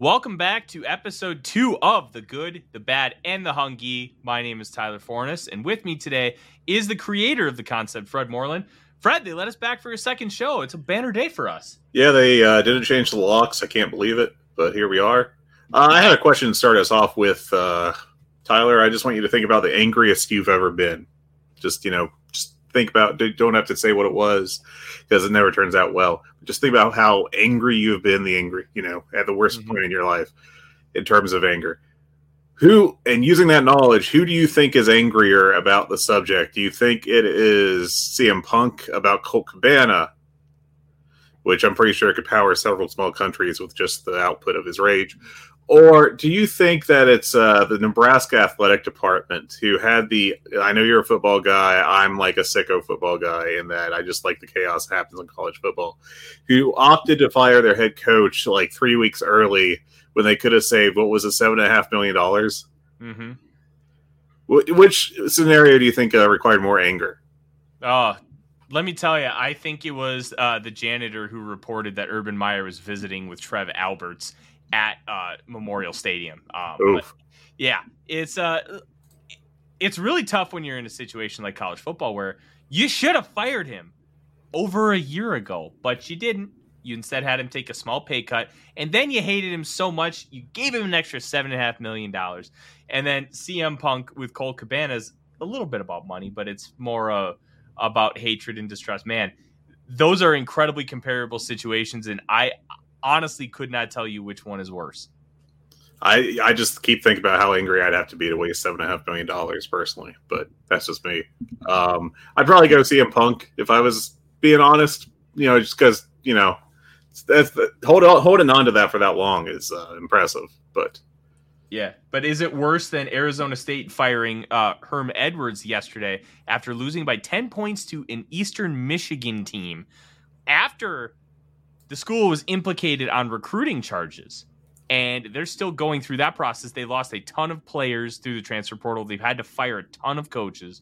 Welcome back to episode two of The Good, the Bad, and the Hungee. My name is Tyler Fornes, and with me today is the creator of the concept, Fred Moreland. Fred, they let us back for a second show. It's a banner day for us. Yeah, they uh, didn't change the locks. I can't believe it, but here we are. Uh, I had a question to start us off with, uh, Tyler. I just want you to think about the angriest you've ever been. Just you know, think about. Don't have to say what it was because it never turns out well. Just think about how angry you have been. The angry, you know, at the worst Mhm. point in your life in terms of anger. Who and using that knowledge, who do you think is angrier about the subject? Do you think it is CM Punk about Colt Cabana, which I'm pretty sure could power several small countries with just the output of his rage? Or do you think that it's uh, the Nebraska athletic department who had the? I know you're a football guy. I'm like a sicko football guy in that I just like the chaos that happens in college football. Who opted to fire their head coach like three weeks early when they could have saved what was it seven and a half million dollars? Mm-hmm. Wh- Which scenario do you think uh, required more anger? Oh, let me tell you, I think it was uh, the janitor who reported that Urban Meyer was visiting with Trev Alberts at uh, Memorial Stadium. Um, yeah, it's uh, it's really tough when you're in a situation like college football where you should have fired him over a year ago, but you didn't. You instead had him take a small pay cut, and then you hated him so much you gave him an extra seven and a half million dollars. And then CM Punk with Colt Cabana's a little bit about money, but it's more uh, about hatred and distrust. Man, those are incredibly comparable situations, and I honestly could not tell you which one is worse. I I just keep thinking about how angry I'd have to be to waste seven and a half million dollars personally, but that's just me. Um, I'd probably go CM Punk if I was being honest. You know, just because you know that's the, hold on, holding on to that for that long is uh, impressive. But Yeah, but is it worse than Arizona State firing uh, Herm Edwards yesterday after losing by 10 points to an Eastern Michigan team after the school was implicated on recruiting charges? And they're still going through that process. They lost a ton of players through the transfer portal. They've had to fire a ton of coaches.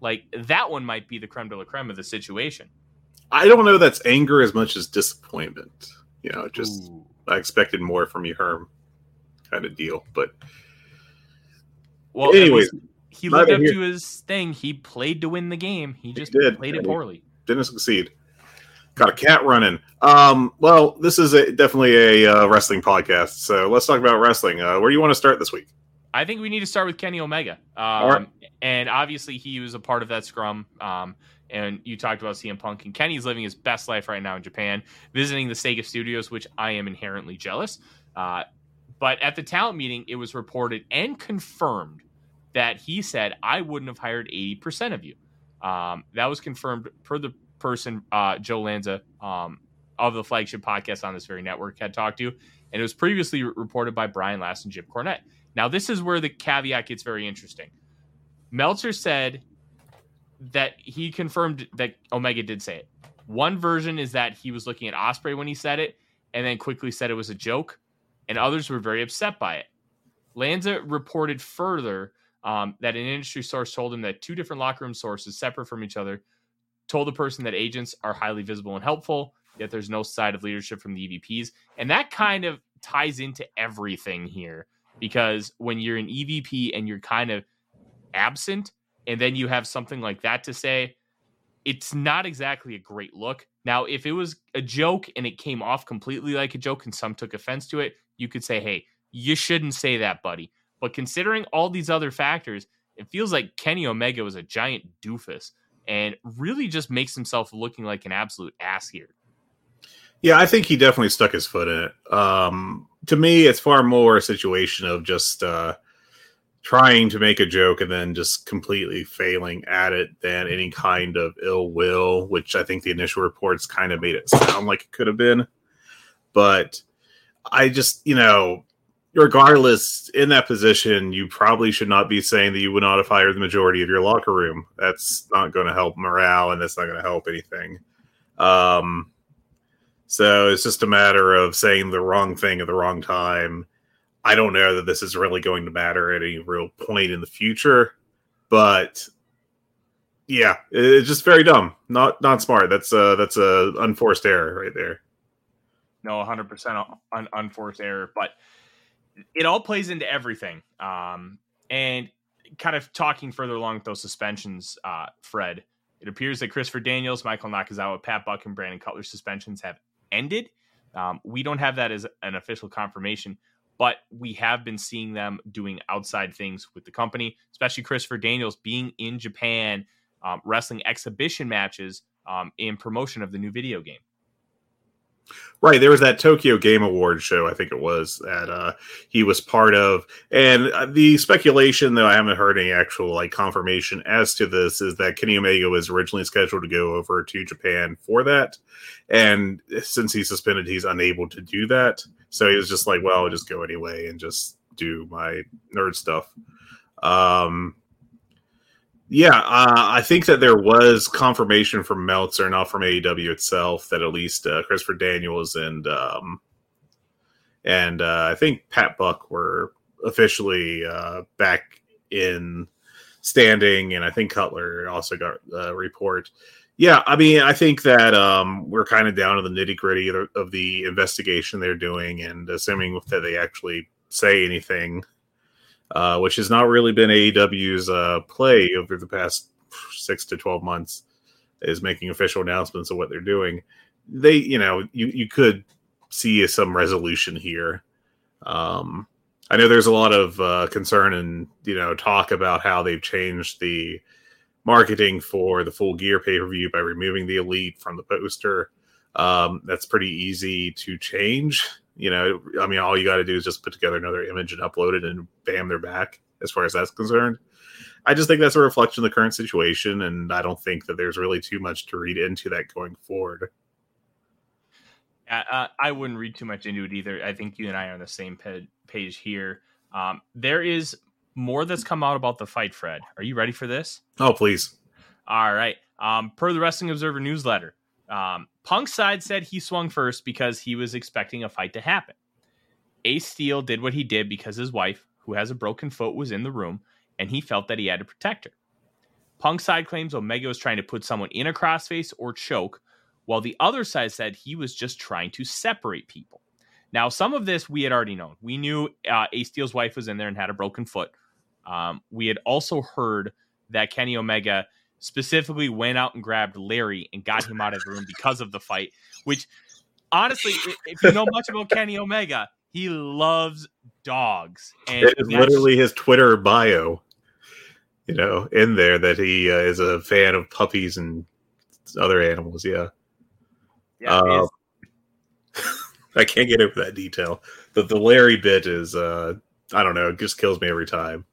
Like that one might be the creme de la creme of the situation. I don't know that's anger as much as disappointment. You know, just Ooh. I expected more from you, Herm, kind of deal. But Well, Anyways, he lived up here- to his thing. He played to win the game. He just did. played it poorly. didn't succeed. Got a cat running. Um, well, this is a, definitely a uh, wrestling podcast, so let's talk about wrestling. Uh, where do you want to start this week? I think we need to start with Kenny Omega. Um, right. And obviously, he was a part of that scrum. Um, and you talked about CM Punk, and Kenny's living his best life right now in Japan, visiting the Sega studios, which I am inherently jealous. Uh, but at the talent meeting, it was reported and confirmed that he said, I wouldn't have hired 80% of you. Um, that was confirmed per the person, uh, Joe Lanza um, of the flagship podcast on this very network had talked to. And it was previously reported by Brian Last and Jim Cornette. Now, this is where the caveat gets very interesting. Meltzer said that he confirmed that Omega did say it. One version is that he was looking at Ospreay when he said it, and then quickly said it was a joke, and others were very upset by it. Lanza reported further um, that an industry source told him that two different locker room sources, separate from each other, told the person that agents are highly visible and helpful, yet there's no side of leadership from the EVPs. And that kind of ties into everything here because when you're an EVP and you're kind of absent, and then you have something like that to say, it's not exactly a great look. Now, if it was a joke and it came off completely like a joke and some took offense to it, you could say, hey, you shouldn't say that, buddy. But considering all these other factors, it feels like Kenny Omega was a giant doofus and really just makes himself looking like an absolute ass here. Yeah, I think he definitely stuck his foot in it. Um, to me, it's far more a situation of just uh, trying to make a joke and then just completely failing at it than any kind of ill will, which I think the initial reports kind of made it sound like it could have been. But I just, you know, regardless, in that position, you probably should not be saying that you would not have hired the majority of your locker room. That's not going to help morale and that's not going to help anything. Um, so it's just a matter of saying the wrong thing at the wrong time. I don't know that this is really going to matter at any real point in the future, but yeah, it's just very dumb. Not not smart. That's a that's a unforced error right there. No, 100% un- unforced error, but it all plays into everything. Um, and kind of talking further along with those suspensions, uh, Fred, it appears that Christopher Daniels, Michael Nakazawa, Pat Buck, and Brandon Cutler suspensions have ended. Um, we don't have that as an official confirmation, but we have been seeing them doing outside things with the company, especially Christopher Daniels being in Japan, um, wrestling exhibition matches um, in promotion of the new video game. Right, there was that Tokyo Game Award show, I think it was that uh, he was part of, and uh, the speculation, though I haven't heard any actual like confirmation as to this, is that Kenny Omega was originally scheduled to go over to Japan for that, and since he's suspended, he's unable to do that. So he was just like, "Well, I'll just go anyway and just do my nerd stuff." Um, yeah, uh, I think that there was confirmation from Meltzer, not from AEW itself, that at least uh, Christopher Daniels and um, and uh, I think Pat Buck were officially uh, back in standing, and I think Cutler also got a report. Yeah, I mean, I think that um, we're kind of down to the nitty gritty of the investigation they're doing, and assuming that they actually say anything uh, which has not really been AEW's uh, play over the past six to 12 months, is making official announcements of what they're doing. They, you know, you, you could see some resolution here. Um, I know there's a lot of uh, concern and, you know, talk about how they've changed the marketing for the full gear pay per view by removing the elite from the poster. Um, that's pretty easy to change you know, I mean, all you got to do is just put together another image and upload it, and bam, they're back. As far as that's concerned, I just think that's a reflection of the current situation, and I don't think that there's really too much to read into that going forward. Uh, I wouldn't read too much into it either. I think you and I are on the same page here. Um, there is more that's come out about the fight, Fred. Are you ready for this? Oh, please. All right. Um, per the Wrestling Observer newsletter, um, Punk's side said he swung first because he was expecting a fight to happen. Ace Steel did what he did because his wife, who has a broken foot, was in the room and he felt that he had to protect her. Punk side claims Omega was trying to put someone in a crossface or choke, while the other side said he was just trying to separate people. Now, some of this we had already known. We knew uh, Ace Steel's wife was in there and had a broken foot. Um, we had also heard that Kenny Omega specifically went out and grabbed Larry and got him out of the room because of the fight. Which, honestly, if you know much about Kenny Omega, he loves dogs. And it is literally his Twitter bio, you know, in there that he uh, is a fan of puppies and other animals. Yeah. Yeah. Uh, I can't get over that detail. The the Larry bit is, uh, I don't know, it just kills me every time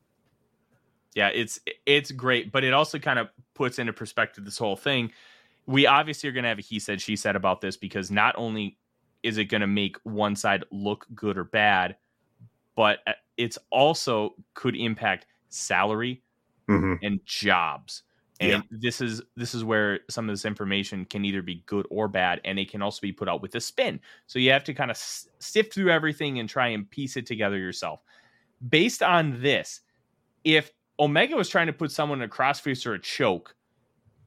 yeah, it's it's great, but it also kind of puts into perspective this whole thing. We obviously are going to have a he said she said about this because not only is it going to make one side look good or bad, but uh, it's also could impact salary mm-hmm. and jobs And Yeah. this is this is where some of this information can either be good or bad, and it can also be put out with a spin. So you have to kind of sift through everything and try and piece it together yourself. Based on this, if Omega was trying to put someone in a crossface or a choke,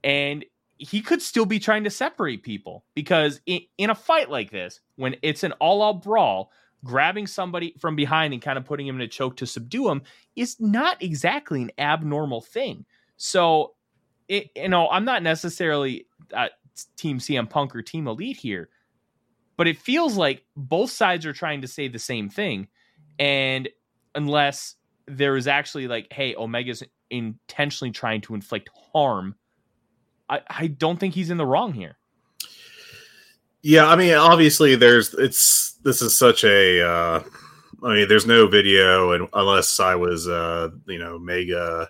and he could still be trying to separate people because in, in a fight like this, when it's an all-out brawl, grabbing somebody from behind and kind of putting him in a choke to subdue him is not exactly an abnormal thing. So, it, you know, I'm not necessarily uh, Team CM Punk or Team Elite here, but it feels like both sides are trying to say the same thing. And unless there is actually like, hey, Omega's intentionally trying to inflict harm, I, I don't think he's in the wrong here. Yeah, I mean, obviously, there's it's this is such a. Uh, I mean, there's no video, and unless I was, uh, you know, Megha,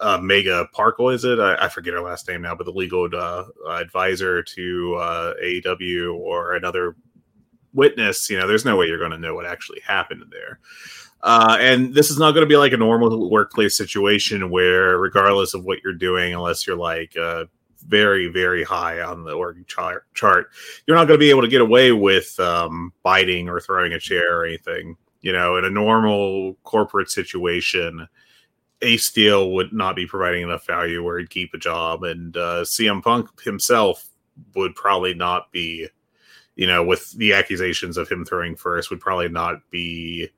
uh, Megha Parkle, is it? I, I forget her last name now, but the legal uh, advisor to uh, AEW or another witness, you know, there's no way you're going to know what actually happened there. Uh, and this is not going to be like a normal workplace situation where, regardless of what you're doing, unless you're like uh, very, very high on the org chart, chart you're not going to be able to get away with um, biting or throwing a chair or anything. You know, in a normal corporate situation, Ace Steel would not be providing enough value where he'd keep a job, and uh, CM Punk himself would probably not be, you know, with the accusations of him throwing first, would probably not be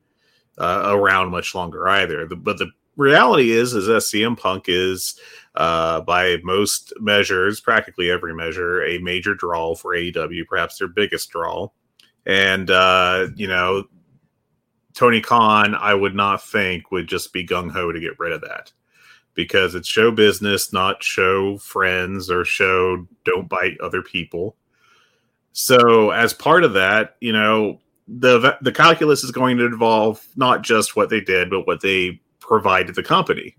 uh, around much longer either. The, but the reality is, is that CM Punk is, uh, by most measures, practically every measure, a major draw for AEW, perhaps their biggest draw. And uh, you know, Tony Khan, I would not think would just be gung ho to get rid of that because it's show business, not show friends or show don't bite other people. So, as part of that, you know, the the calculus is going to involve not just what they did, but what they provide to the company.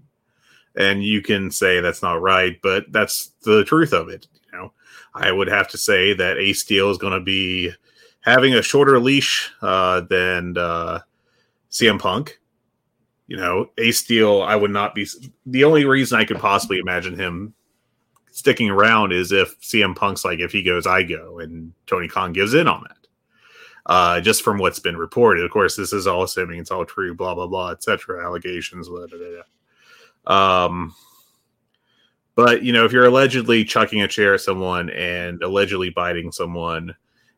And you can say that's not right, but that's the truth of it. You know, I would have to say that Ace Steel is going to be having a shorter leash uh, than uh, CM Punk. You know, Ace Steel, I would not be. The only reason I could possibly imagine him sticking around is if CM Punk's like, if he goes, I go, and Tony Khan gives in on that. Uh, just from what's been reported, of course, this is all assuming it's all true, blah blah blah, etc. Allegations, blah, blah, blah. Um, but you know, if you're allegedly chucking a chair at someone and allegedly biting someone,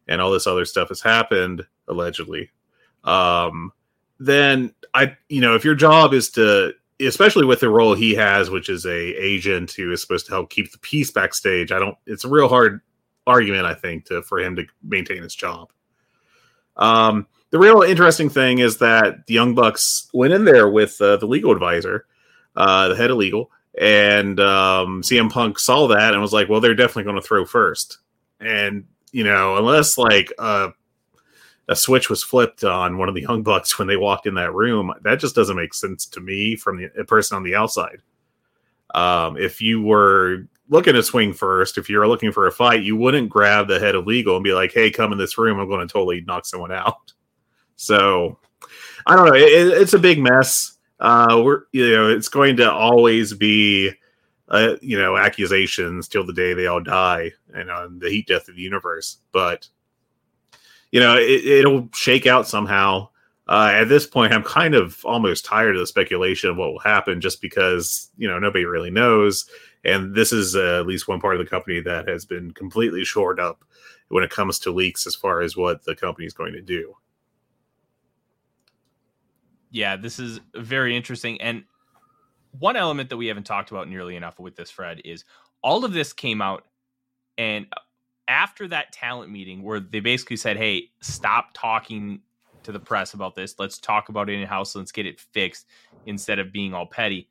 and all this other stuff has happened allegedly, um, then I, you know, if your job is to, especially with the role he has, which is a agent who is supposed to help keep the peace backstage, I don't. It's a real hard argument, I think, to for him to maintain his job. Um, the real interesting thing is that the Young Bucks went in there with uh, the legal advisor, uh, the head of legal, and um, CM Punk saw that and was like, "Well, they're definitely going to throw first. And you know, unless like uh, a switch was flipped on one of the Young Bucks when they walked in that room, that just doesn't make sense to me from the a person on the outside. Um, if you were looking to swing first, if you're looking for a fight, you wouldn't grab the head of legal and be like, "Hey, come in this room. I'm going to totally knock someone out." So, I don't know. It, it's a big mess. Uh, we're you know, it's going to always be, uh, you know, accusations till the day they all die, and on the heat death of the universe. But you know, it, it'll shake out somehow. Uh, at this point, I'm kind of almost tired of the speculation of what will happen, just because you know nobody really knows and this is uh, at least one part of the company that has been completely shored up when it comes to leaks as far as what the company is going to do. Yeah, this is very interesting. And one element that we haven't talked about nearly enough with this, Fred, is all of this came out and after that talent meeting where they basically said, Hey, stop talking to the press about this. Let's talk about it in house. Let's get it fixed instead of being all petty.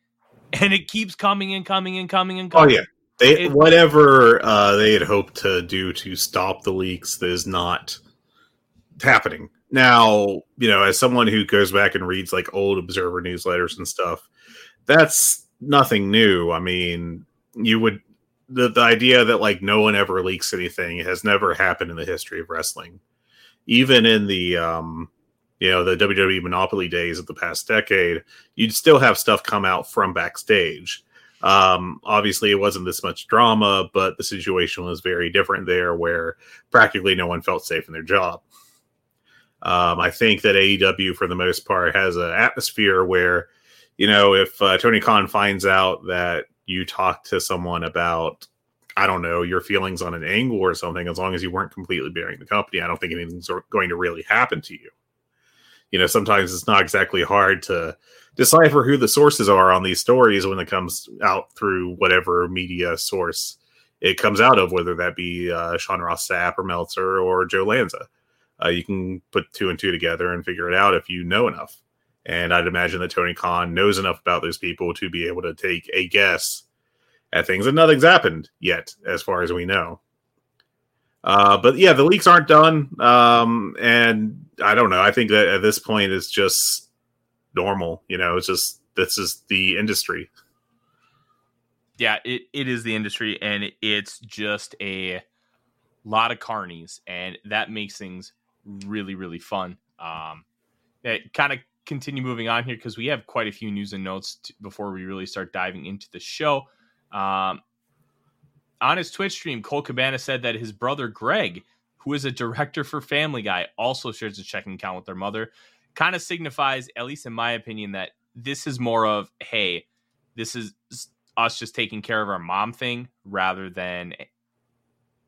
And it keeps coming and coming and coming and coming. Oh yeah, they It- whatever uh, they had hoped to do to stop the leaks is not happening now. You know, as someone who goes back and reads like old Observer newsletters and stuff, that's nothing new. I mean, you would the the idea that like no one ever leaks anything has never happened in the history of wrestling. Even in the um, you know the WWE monopoly days of the past decade, you'd still have stuff come out from backstage. Um, obviously, it wasn't this much drama, but the situation was very different there, where practically no one felt safe in their job. Um, I think that AEW, for the most part, has an atmosphere where, you know, if uh, Tony Khan finds out that you talk to someone about, I don't know, your feelings on an angle or something, as long as you weren't completely bearing the company, I don't think anything's going to really happen to you. You know, sometimes it's not exactly hard to decipher who the sources are on these stories when it comes out through whatever media source it comes out of, whether that be uh, Sean Ross Sapp or Meltzer or Joe Lanza uh, you can put two and two together and figure it out if you know enough. And I'd imagine that Tony Khan knows enough about those people to be able to take a guess at things. And nothing's happened yet, as far as we know. Uh, but yeah, the leaks aren't done. Um, and I don't know. I think that at this point it's just normal. You know, it's just this is the industry. Yeah, it, it is the industry, and it's just a lot of carnies, and that makes things really really fun. Um, kind of continue moving on here because we have quite a few news and notes to, before we really start diving into the show. Um, on his Twitch stream, Colt Cabana said that his brother Greg, who is a director for Family Guy, also shares a checking account with their mother. Kind of signifies, at least in my opinion, that this is more of, hey, this is us just taking care of our mom thing rather than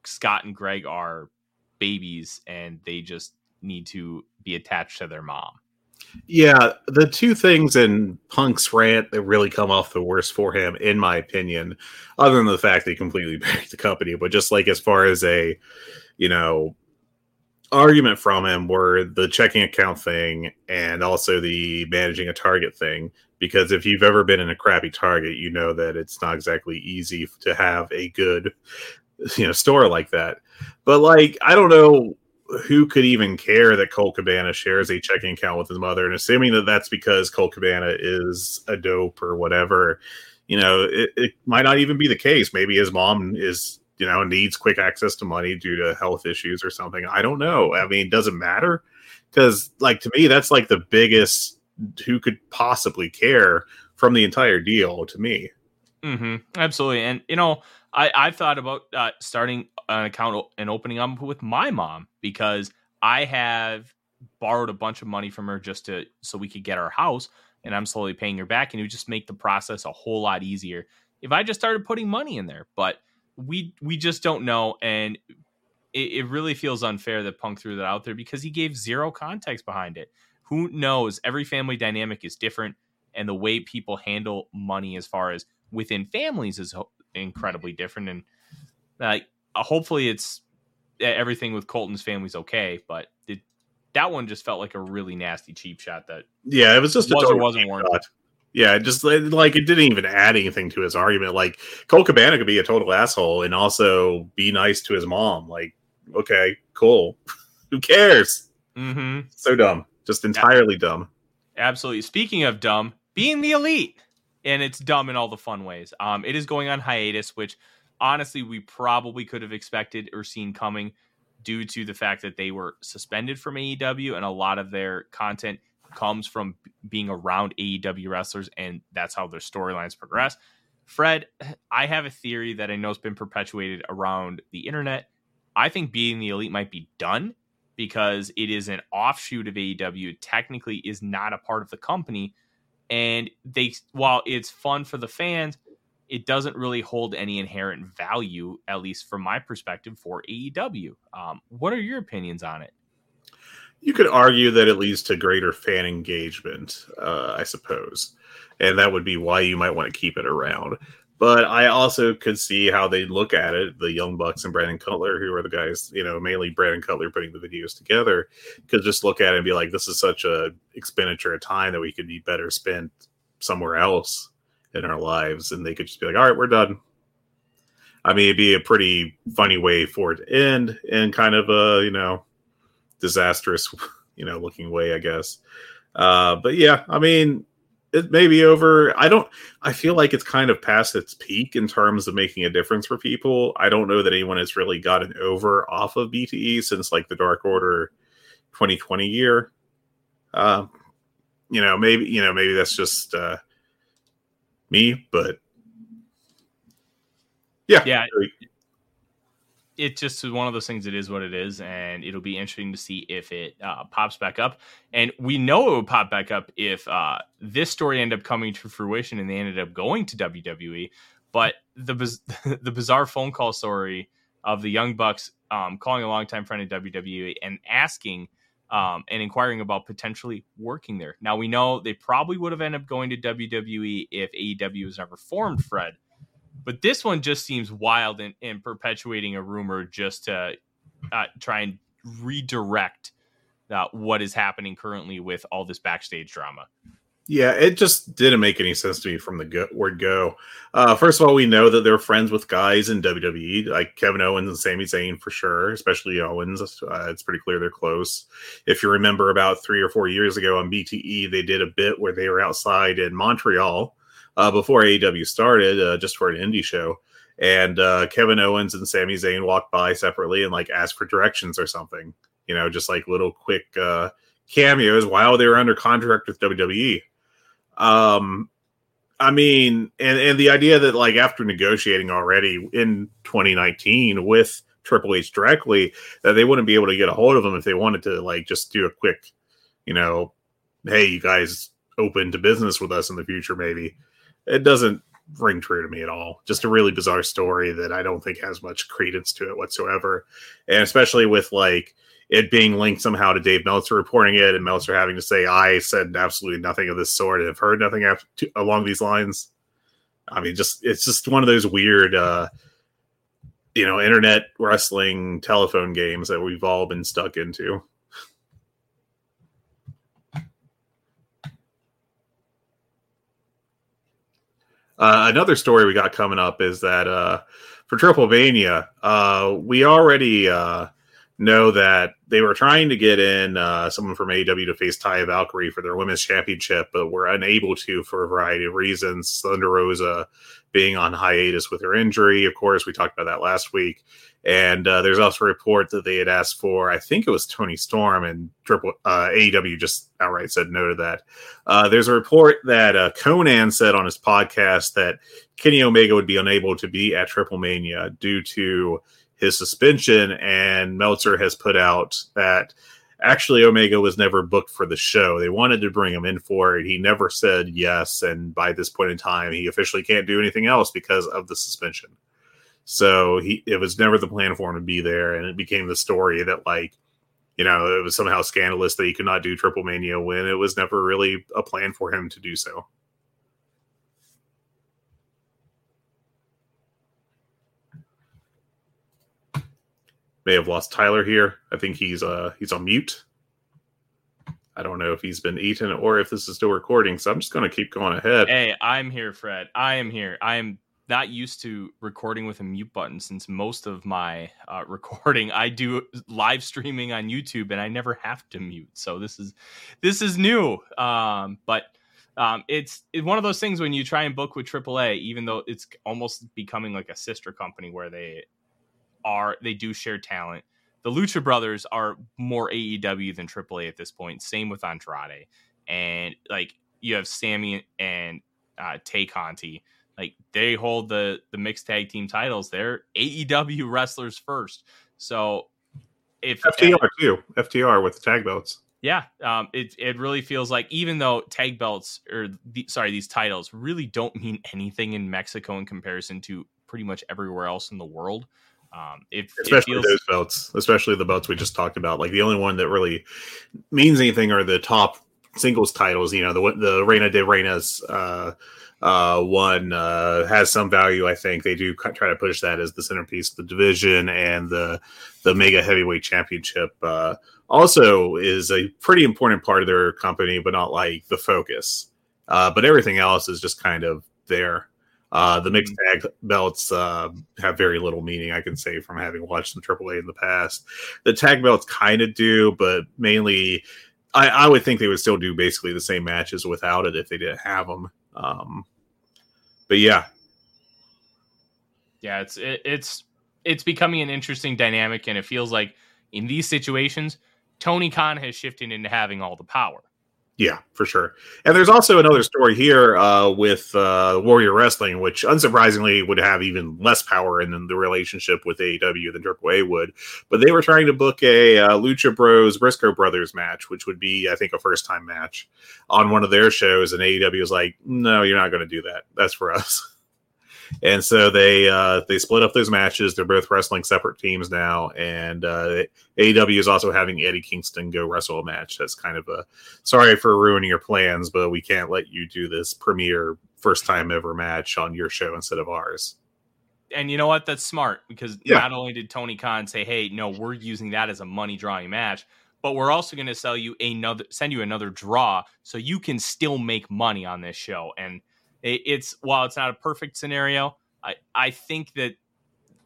Scott and Greg are babies and they just need to be attached to their mom. Yeah, the two things in Punk's rant that really come off the worst for him, in my opinion, other than the fact that he completely buried the company, but just like as far as a, you know, argument from him were the checking account thing and also the managing a target thing. Because if you've ever been in a crappy target, you know that it's not exactly easy to have a good you know store like that. But like I don't know who could even care that Colt Cabana shares a checking account with his mother, and assuming that that's because Colt Cabana is a dope or whatever, you know, it, it might not even be the case. Maybe his mom is you know needs quick access to money due to health issues or something. I don't know. I mean, does it matter? Because like to me, that's like the biggest. Who could possibly care from the entire deal? To me. Mm-hmm. Absolutely, and you know, I I've thought about uh, starting an account and opening up with my mom because I have borrowed a bunch of money from her just to so we could get our house, and I'm slowly paying her back, and it would just make the process a whole lot easier if I just started putting money in there. But we we just don't know, and it, it really feels unfair that Punk threw that out there because he gave zero context behind it. Who knows? Every family dynamic is different, and the way people handle money as far as within families is incredibly different. And uh, hopefully, it's everything with Colton's family's okay. But it, that one just felt like a really nasty cheap shot. That yeah, it was just was a or wasn't warranted. Yeah, just like it didn't even add anything to his argument. Like Colt Cabana could be a total asshole and also be nice to his mom. Like, okay, cool. Who cares? Mm-hmm. So dumb. Just entirely dumb. Absolutely. Speaking of dumb, being the elite and it's dumb in all the fun ways. Um, it is going on hiatus, which honestly we probably could have expected or seen coming due to the fact that they were suspended from AEW and a lot of their content comes from being around AEW wrestlers and that's how their storylines progress. Fred, I have a theory that I know has been perpetuated around the internet. I think being the elite might be done because it is an offshoot of AEW. Technically, is not a part of the company, and they while it's fun for the fans it doesn't really hold any inherent value at least from my perspective for aew um, what are your opinions on it? You could argue that it leads to greater fan engagement uh, i suppose and that would be why you might want to keep it around but I also could see how they look at it. The Young Bucks and Brandon Cutler, who are the guys, you know, mainly Brandon Cutler putting the videos together, could just look at it and be like, "This is such a expenditure of time that we could be better spent somewhere else in our lives," and they could just be like, "All right, we're done." I mean, it'd be a pretty funny way for it to end, and kind of a you know disastrous, you know, looking way, I guess. Uh, but yeah, I mean, it may be over. I don't. I feel like it's kind of past its peak in terms of making a difference for people. I don't know that anyone has really gotten over off of BTE since like the Dark Order 2020 year. Uh, you know, maybe you know maybe that's just uh, me, but Yeah, yeah. It just is one of those things. It is what it is, and it'll be interesting to see if it uh, pops back up. And we know it would pop back up if uh, this story ended up coming to fruition and they ended up going to WWE. But the the bizarre phone call story of the Young Bucks um, calling a longtime friend of WWE and asking um, and inquiring about potentially working there. Now we know they probably would have ended up going to WWE if AEW was never formed, Fred. But this one just seems wild and, and perpetuating a rumor just to uh, try and redirect uh, what is happening currently with all this backstage drama. Yeah, it just didn't make any sense to me from the go- word go. Uh, first of all, we know that they're friends with guys in WWE, like Kevin Owens and Sami Zayn for sure, especially Owens. Uh, it's pretty clear they're close. If you remember, about three or four years ago on BTE, they did a bit where they were outside in Montreal uh, before AEW started, uh, just for an indie show. And uh, Kevin Owens and Sami Zayn walked by separately and like asked for directions or something, you know, just like little quick uh, cameos while they were under contract with WWE um, I mean, and and the idea that like after negotiating already in 2019 with Triple H directly, that they wouldn't be able to get a hold of him if they wanted to like just do a quick, you know, hey, you guys open to business with us in the future, maybe. It doesn't ring true to me at all. Just a really bizarre story that I don't think has much credence to it whatsoever. And especially with like it being linked somehow to Dave Meltzer reporting it, and Meltzer having to say, "I said absolutely nothing of this sort, and have heard nothing to, along these lines." I mean, just it's just one of those weird, uh, you know, internet wrestling telephone games that we've all been stuck into. Uh, another story we got coming up is that uh, for Triple Mania, uh, we already uh, know that they were trying to get in uh, someone from AEW to face Taya Valkyrie for their women's championship, but were unable to for a variety of reasons. Thunder Rosa being on hiatus with her injury, of course, we talked about that last week. And uh, there's also a report that they had asked for, I think it was Toni Storm, and Triple uh, AEW just outright said no to that. Uh, there's a report that uh, Konnan said on his podcast that Kenny Omega would be unable to be at Triple Mania due to his suspension, and Meltzer has put out that actually Omega was never booked for the show. They wanted to bring him in for it. He never said yes, and by this point in time, he officially can't do anything else because of the suspension. So he it was never the plan for him to be there, and it became the story that like you know it was somehow scandalous that he could not do Triple Mania when it was never really a plan for him to do so. May have lost Tyler here. I think he's uh he's on mute. I don't know if he's been eaten or if this is still recording, so I'm just going to keep going ahead. Hey, I'm here, Fred. I am here. I am not used to recording with a mute button since most of my uh, recording I do live streaming on YouTube and I never have to mute. So this is this is new. Um, but um, it's, it's one of those things when you try and book with AAA, even though it's almost becoming like a sister company where they are they do share talent. The Lucha Brothers are more AEW than AAA at this point. Same with Andrade, and like you have Sammy and uh, Tay Conti. Like they hold the the mixed tag team titles. They're AEW wrestlers first. So if FTR too, FTR with the tag belts. Yeah, um, it it really feels like even though tag belts or the, sorry these titles really don't mean anything in Mexico in comparison to pretty much everywhere else in the world. Um, it, especially feels... those belts, especially the belts we just talked about. Like the only one that really means anything are the top singles titles. You know, the the Reina de Reinas uh, uh, one uh, has some value. I think they do try to push that as the centerpiece of the division, and the the Mega Heavyweight Championship uh, also is a pretty important part of their company, but not like the focus. Uh, but everything else is just kind of there. Uh, the mixed mm-hmm. tag belts uh, have very little meaning, I can say, from having watched some AAA in the past. The tag belts kind of do, but mainly, I, I, would think they would still do basically the same matches without it if they didn't have them. Um, but yeah, yeah, it's it, it's it's becoming an interesting dynamic, and it feels like in these situations, Tony Khan has shifted into having all the power. Yeah, for sure. And there's also another story here uh, with uh, Warrior Wrestling, which unsurprisingly would have even less power in the relationship with AEW than AAA would. But they were trying to book a uh, Lucha Bros Briscoe Brothers match, which would be, I think, a first time match on one of their shows. And AEW was like, no, you're not going to do that. That's for us. And so they uh, they split up those matches. They're both wrestling separate teams now, and uh, AEW is also having Eddie Kingston go wrestle a match. That's kind of a sorry for ruining your plans, but we can't let you do this premiere first time ever match on your show instead of ours. And you know what? That's smart because yeah. not only did Tony Khan say, "Hey, no, we're using that as a money drawing match." But we're also going to sell you another, send you another draw, so you can still make money on this show. And it's while it's not a perfect scenario, I I think that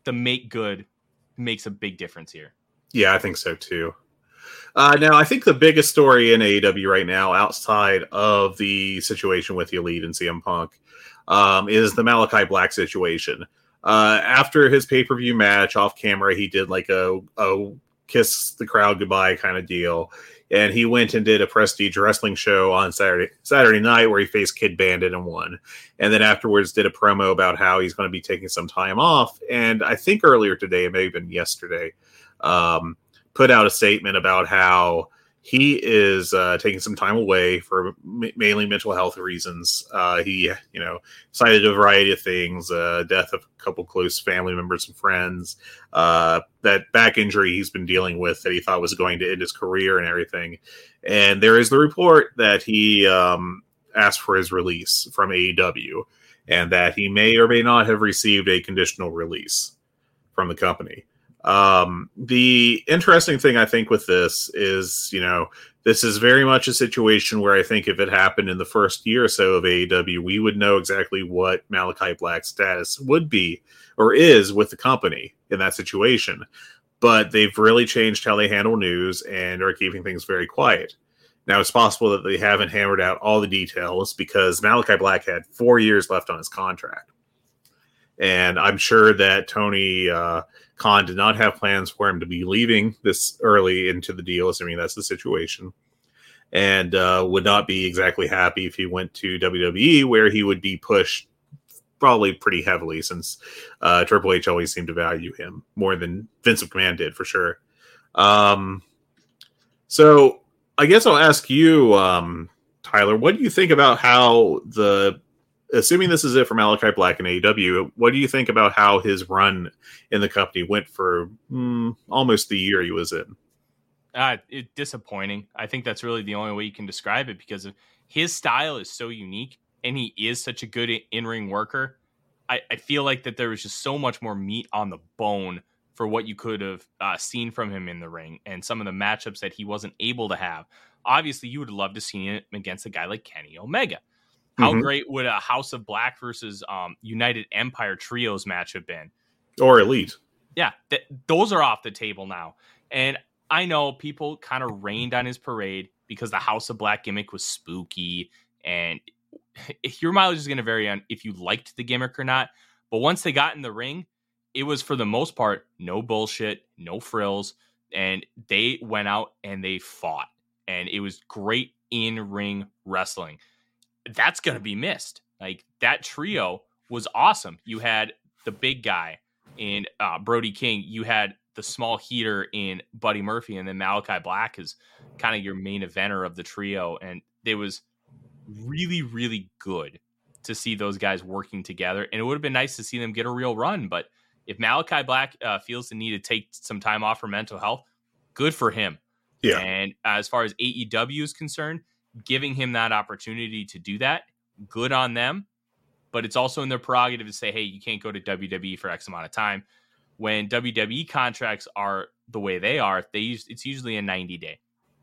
the make good makes a big difference here. Yeah, I think so too. Uh, now, I think the biggest story in AEW right now, outside of the situation with the Elite and CM Punk, um, is the Malachi Black situation. Uh, after his pay per view match off camera, he did like a, a kiss the crowd goodbye kind of deal and he went and did a prestige wrestling show on Saturday Saturday night where he faced Kid Bandit and won. And then afterwards did a promo about how he's going to be taking some time off. And I think earlier today, it may have been yesterday, um, put out a statement about how he is uh, taking some time away for m- mainly mental health reasons. Uh, he, you know, cited a variety of things: uh, death of a couple close family members and friends, uh, that back injury he's been dealing with that he thought was going to end his career and everything. And there is the report that he um, asked for his release from AEW, and that he may or may not have received a conditional release from the company. Um, the interesting thing I think with this is, you know, this is very much a situation where I think if it happened in the first year or so of AEW, we would know exactly what Malachi Black's status would be or is with the company in that situation. But they've really changed how they handle news and are keeping things very quiet. Now, it's possible that they haven't hammered out all the details because Malachi Black had four years left on his contract. And I'm sure that Tony uh, Khan did not have plans for him to be leaving this early into the deal, assuming that's the situation, and uh, would not be exactly happy if he went to WWE, where he would be pushed probably pretty heavily, since uh, Triple H always seemed to value him more than Vince McMahon did, for sure. Um, so I guess I'll ask you, um, Tyler, what do you think about how the assuming this is it for Malachi Black and AEW, what do you think about how his run in the company went for mm, almost the year he was in? Uh, it, disappointing. I think that's really the only way you can describe it because his style is so unique and he is such a good in ring worker. I, I, feel like that there was just so much more meat on the bone for what you could have uh, seen from him in the ring and some of the matchups that he wasn't able to have. Obviously, you would love to see him against a guy like Kenny Omega how mm-hmm. great would a House of Black versus um, United Empire trios match have been? Or Elite. Yeah, th- those are off the table now. And I know people kind of rained on his parade because the House of Black gimmick was spooky. And your mileage is going to vary on if you liked the gimmick or not. But once they got in the ring, it was for the most part no bullshit, no frills. And they went out and they fought. And it was great in ring wrestling that's going to be missed. Like that trio was awesome. You had the big guy in uh, Brody King. You had the small heater in Buddy Murphy, and then Malachi Black is kind of your main eventer of the trio. And it was really, really good to see those guys working together. And it would have been nice to see them get a real run. But if Malachi Black uh, feels the need to take some time off for mental health, good for him. Yeah. And as far as AEW is concerned, giving him that opportunity to do that, good on them. But it's also in their prerogative to say, hey, you can't go to WWE for X amount of time. When WWE contracts are the way they are, they use it's usually a 90 day.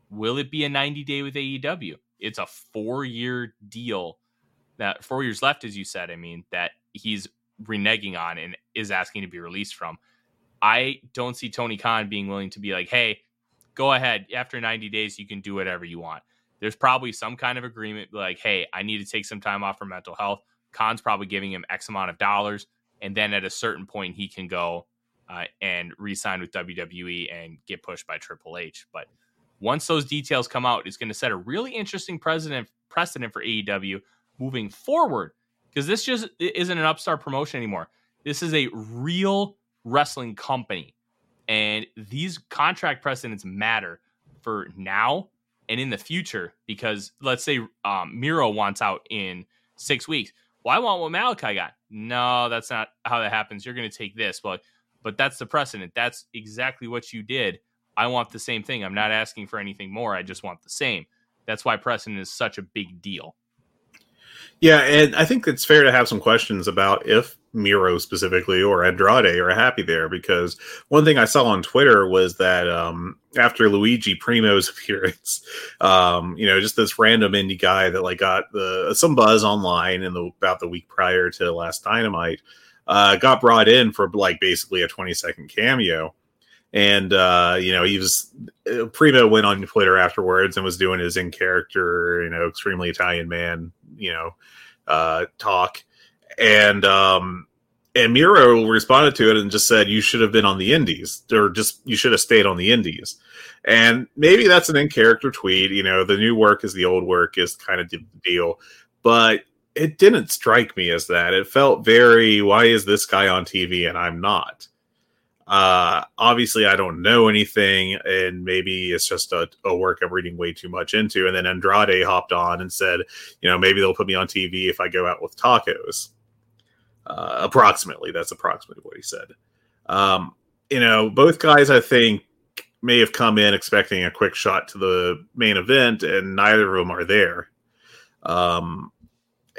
Will it be a 90 day with AEW? It's a four year deal that four years left, as you said. I mean, that he's reneging on and is asking to be released from. I don't see Tony Khan being willing to be like, hey, go ahead. After 90 days, you can do whatever you want there's probably some kind of agreement like, hey, I need to take some time off for mental health. Khan's probably giving him X amount of dollars. And then at a certain point, he can go uh, and re sign with WWE and get pushed by Triple H. But once those details come out, it's going to set a really interesting precedent precedent for AEW moving forward because this just isn't an upstart promotion anymore. This is a real wrestling company, and these contract precedents matter for now and in the future because let's say um, Miro wants out in six weeks. Well, I want what Malachi got. No, that's not how that happens. You're going to take this, but but that's the precedent. That's exactly what you did. I want the same thing. I'm not asking for anything more. I just want the same. That's why precedent is such a big deal. Yeah, and I think it's fair to have some questions about if Miro specifically or Andrade are happy there because one thing I saw on Twitter was that um, after Luigi Primo's appearance, um, you know, just this random indie guy that like got the some buzz online in the about the week prior to last Dynamite uh, got brought in for like basically a 20 second cameo. And uh, you know, he was uh, Primo went on Twitter afterwards and was doing his in character, you know, extremely Italian man, you know, uh, talk. And um, and Miro responded to it and just said, "You should have been on the Indies, or just you should have stayed on the Indies." And maybe that's an in character tweet. You know, the new work is the old work is kind of the deal, but it didn't strike me as that. It felt very, "Why is this guy on TV and I'm not?" Uh, obviously, I don't know anything, and maybe it's just a, a, work I'm reading way too much into. And then Andrade hopped on and said, you know, maybe they'll put me on TV if I go out with tacos. Uh, approximately, that's approximately what he said. Um, you know, both guys, I think, may have come in expecting a quick shot to the main event, and neither of them are there. Um,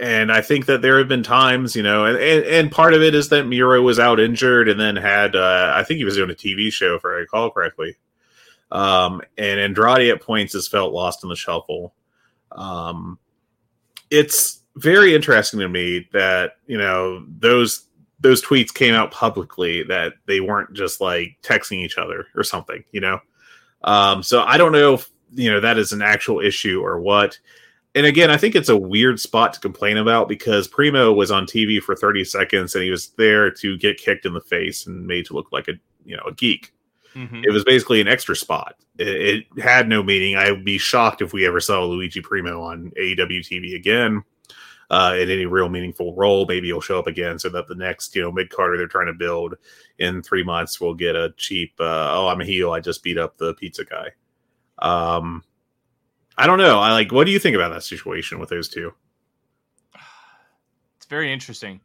and I think that there have been times, you know, and, and, and, part of it is that Miro was out injured and then had, uh, I think he was doing a TV show, if I recall correctly. Um, and Andrade at points has felt lost in the shuffle. Um, it's very interesting to me that, you know, those those tweets came out publicly that they weren't just like texting each other or something, you know. Um, so I don't know if you know that is an actual issue or what and again, I think it's a weird spot to complain about because Primo was on TV for 30 seconds and he was there to get kicked in the face and made to look like a you know a geek. Mm-hmm. It was basically an extra spot. It, it, had no meaning. I would be shocked if we ever saw Luigi Primo on AEW TV again uh, in any real meaningful role. Maybe he'll show up again so that the next you know mid carder they're trying to build in three months will get a cheap. Uh, oh, I'm a heel. I just beat up the pizza guy. Um, I don't know. I like. What do you think about that situation with those two? It's very interesting,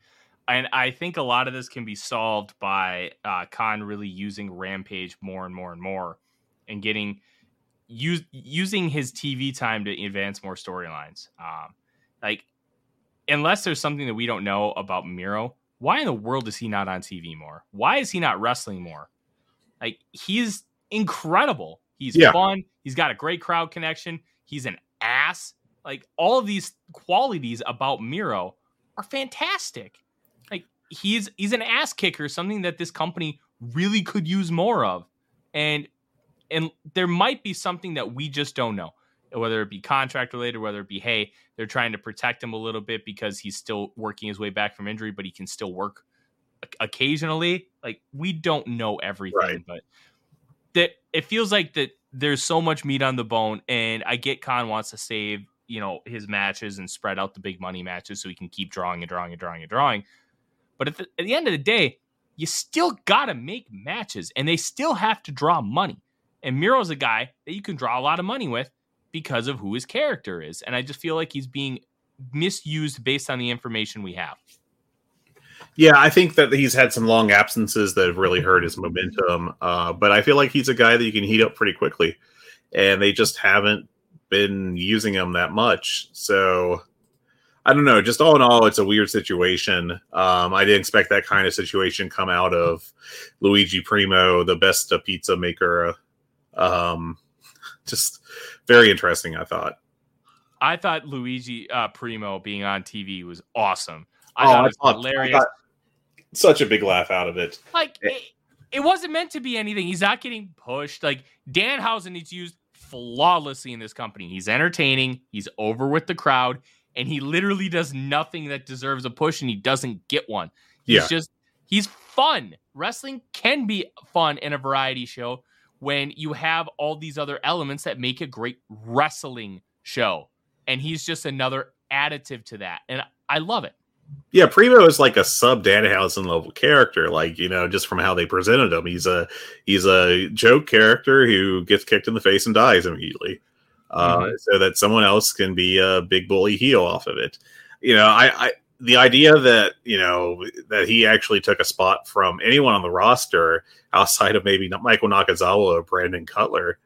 and I think a lot of this can be solved by uh, Khan really using Rampage more and more and more, and getting use using his TV time to advance more storylines. Um, like, unless there's something that we don't know about Miro, why in the world is he not on TV more? Why is he not wrestling more? Like, he's incredible. He's yeah. fun. He's got a great crowd connection. He's an ass. Like all of these qualities about Miro are fantastic. Like he's he's an ass kicker, something that this company really could use more of. And and there might be something that we just don't know whether it be contract related, whether it be, hey, they're trying to protect him a little bit because he's still working his way back from injury, but he can still work occasionally. Like we don't know everything, right. but that it feels like that there's so much meat on the bone, and I get Khan wants to save you know his matches and spread out the big money matches so he can keep drawing and drawing and drawing and drawing. But at the, at the end of the day, you still got to make matches, and they still have to draw money. And Miro's a guy that you can draw a lot of money with because of who his character is, and I just feel like he's being misused based on the information we have. Yeah, I think that he's had some long absences that have really hurt his momentum. Uh, but I feel like he's a guy that you can heat up pretty quickly, and they just haven't been using him that much. So I don't know. Just all in all, it's a weird situation. Um, I didn't expect that kind of situation come out of Luigi Primo, the best pizza maker. Um, just very interesting. I thought. I thought Luigi uh, Primo being on TV was awesome. I oh, thought it was hilarious such a big laugh out of it. Like it, it wasn't meant to be anything. He's not getting pushed. Like Danhausen is used flawlessly in this company. He's entertaining. He's over with the crowd, and he literally does nothing that deserves a push, and he doesn't get one. He's yeah. just he's fun. Wrestling can be fun in a variety show when you have all these other elements that make a great wrestling show. And he's just another additive to that. And I love it. Yeah, Primo is like a sub Danhausen level character, like you know, just from how they presented him. He's a he's a joke character who gets kicked in the face and dies immediately, uh, mm-hmm. so that someone else can be a big bully heel off of it. You know, I, I the idea that you know that he actually took a spot from anyone on the roster outside of maybe Michael Nakazawa or Brandon Cutler,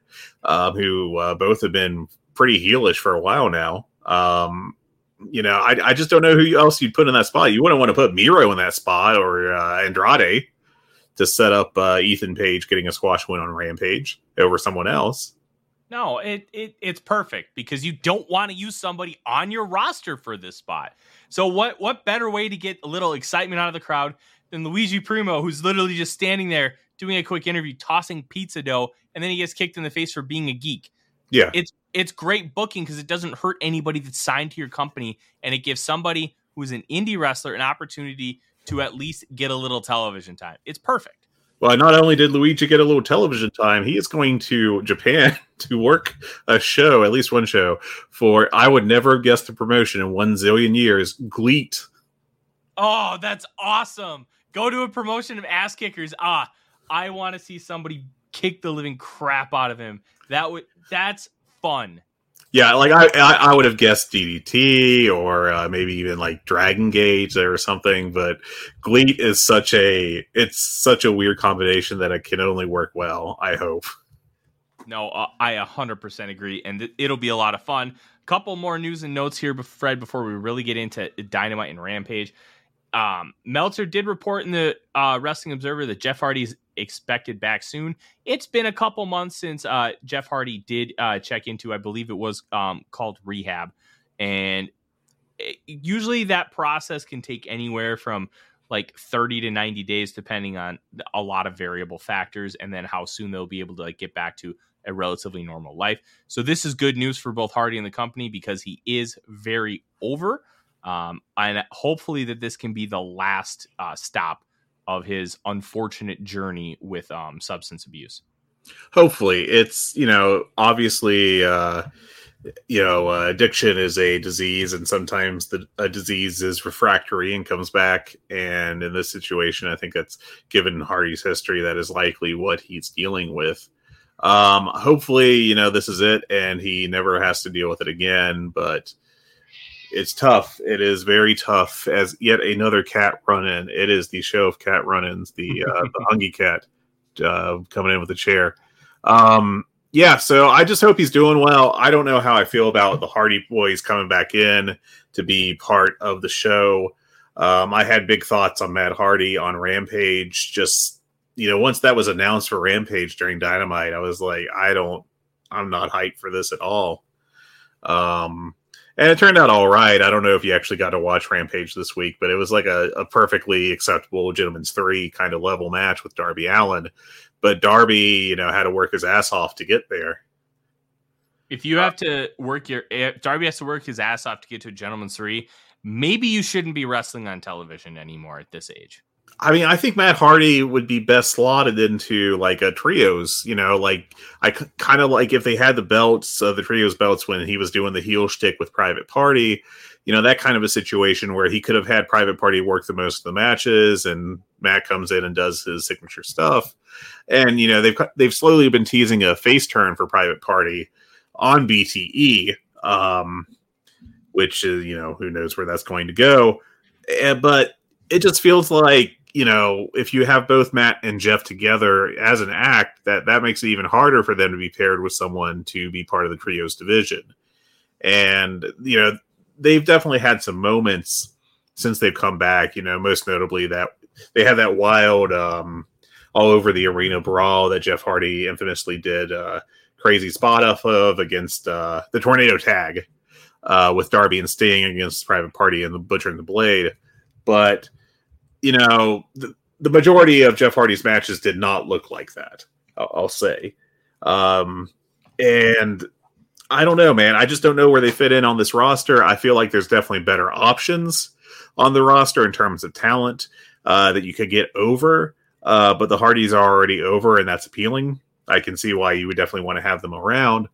um, who uh, both have been pretty heelish for a while now. Um, you know, I, I just don't know who else you'd put in that spot. You wouldn't want to put Miro in that spot or uh, Andrade to set up uh, Ethan Page getting a squash win on Rampage over someone else. No, it, it it's perfect because you don't want to use somebody on your roster for this spot. So what what better way to get a little excitement out of the crowd than Luigi Primo, who's literally just standing there doing a quick interview, tossing pizza dough, and then he gets kicked in the face for being a geek. Yeah, it's it's great booking because it doesn't hurt anybody that's signed to your company, and it gives somebody who's an indie wrestler an opportunity to at least get a little television time. It's perfect. Well, not only did Luigi get a little television time, he is going to Japan to work a show, at least one show, for I would never have guessed the promotion in one zillion years, GLEAT. Oh, that's awesome. Go to a promotion of ass kickers. Ah, I want to see somebody kick the living crap out of him. That would that's fun. Yeah, like I, I, I would have guessed DDT or uh, maybe even like Dragon Gate or something, but GLEAT is such a it's such a weird combination that it can only work well. I hope. No, uh, I 100% agree, and it'll be a lot of fun. Couple more news and notes here, Fred, before we really get into Dynamite and Rampage. Um, Meltzer did report in the uh, Wrestling Observer that Jeff Hardy's expected back soon. It's been a couple months since uh, Jeff Hardy did uh, check into, I believe it was um, called rehab, and it, usually that process can take anywhere from like 30 to 90 days, depending on a lot of variable factors, and then how soon they'll be able to like get back to a relatively normal life. So this is good news for both Hardy and the company because he is very over. Um, and hopefully that this can be the last uh, stop of his unfortunate journey with um, substance abuse. Hopefully, it's you know obviously uh, you know uh, addiction is a disease, and sometimes the a disease is refractory and comes back. And in this situation, I think that's given Hardy's history, that is likely what he's dealing with. Um, hopefully, you know this is it, and he never has to deal with it again. But it's tough. It is very tough. As yet another cat run in. It is the show of cat run ins. The uh, the Hungee cat uh, coming in with a chair. Um, yeah, so I just hope he's doing well. I don't know how I feel about the Hardy Boys coming back in to be part of the show. Um, I had big thoughts on Matt Hardy on Rampage. Just you know, once that was announced for Rampage during Dynamite, I was like, I don't, I'm not hyped for this at all. Um, and it turned out all right. I don't know if you actually got to watch Rampage this week, but it was like a, a perfectly acceptable Gentleman's Three kind of level match with Darby Allin. But Darby, you know, had to work his ass off to get there. If you have to work your Darby has to work his ass off to get to a Gentleman's Three, maybe you shouldn't be wrestling on television anymore at this age. I mean, I think Matt Hardy would be best slotted into like a trios. You know, like I c- kind of like if they had the belts, uh, the trios belts when he was doing the heel shtick with Private Party. You know, that kind of a situation where he could have had Private Party work the most of the matches, and Matt comes in and does his signature stuff. And you know, they've they've slowly been teasing a face turn for Private Party on BTE, um, which is you know who knows where that's going to go. Uh, but it just feels like you know, if you have both Matt and Jeff together as an act, that that makes it even harder for them to be paired with someone to be part of the trios division. And you know, they've definitely had some moments since they've come back. You know, most notably that they had that wild um, all over the arena brawl that Jeff Hardy infamously did uh, crazy spot off of against uh, the tornado tag uh, with Darby and Sting against Private Party and the Butcher and the Blade, but you know, the, the majority of Jeff Hardy's matches did not look like that. I'll, I'll say, um, and I don't know, man. I just don't know where they fit in on this roster. I feel like there's definitely better options on the roster in terms of talent uh, that you could get over. Uh, but the Hardys are already over, and that's appealing. I can see why you would definitely want to have them around.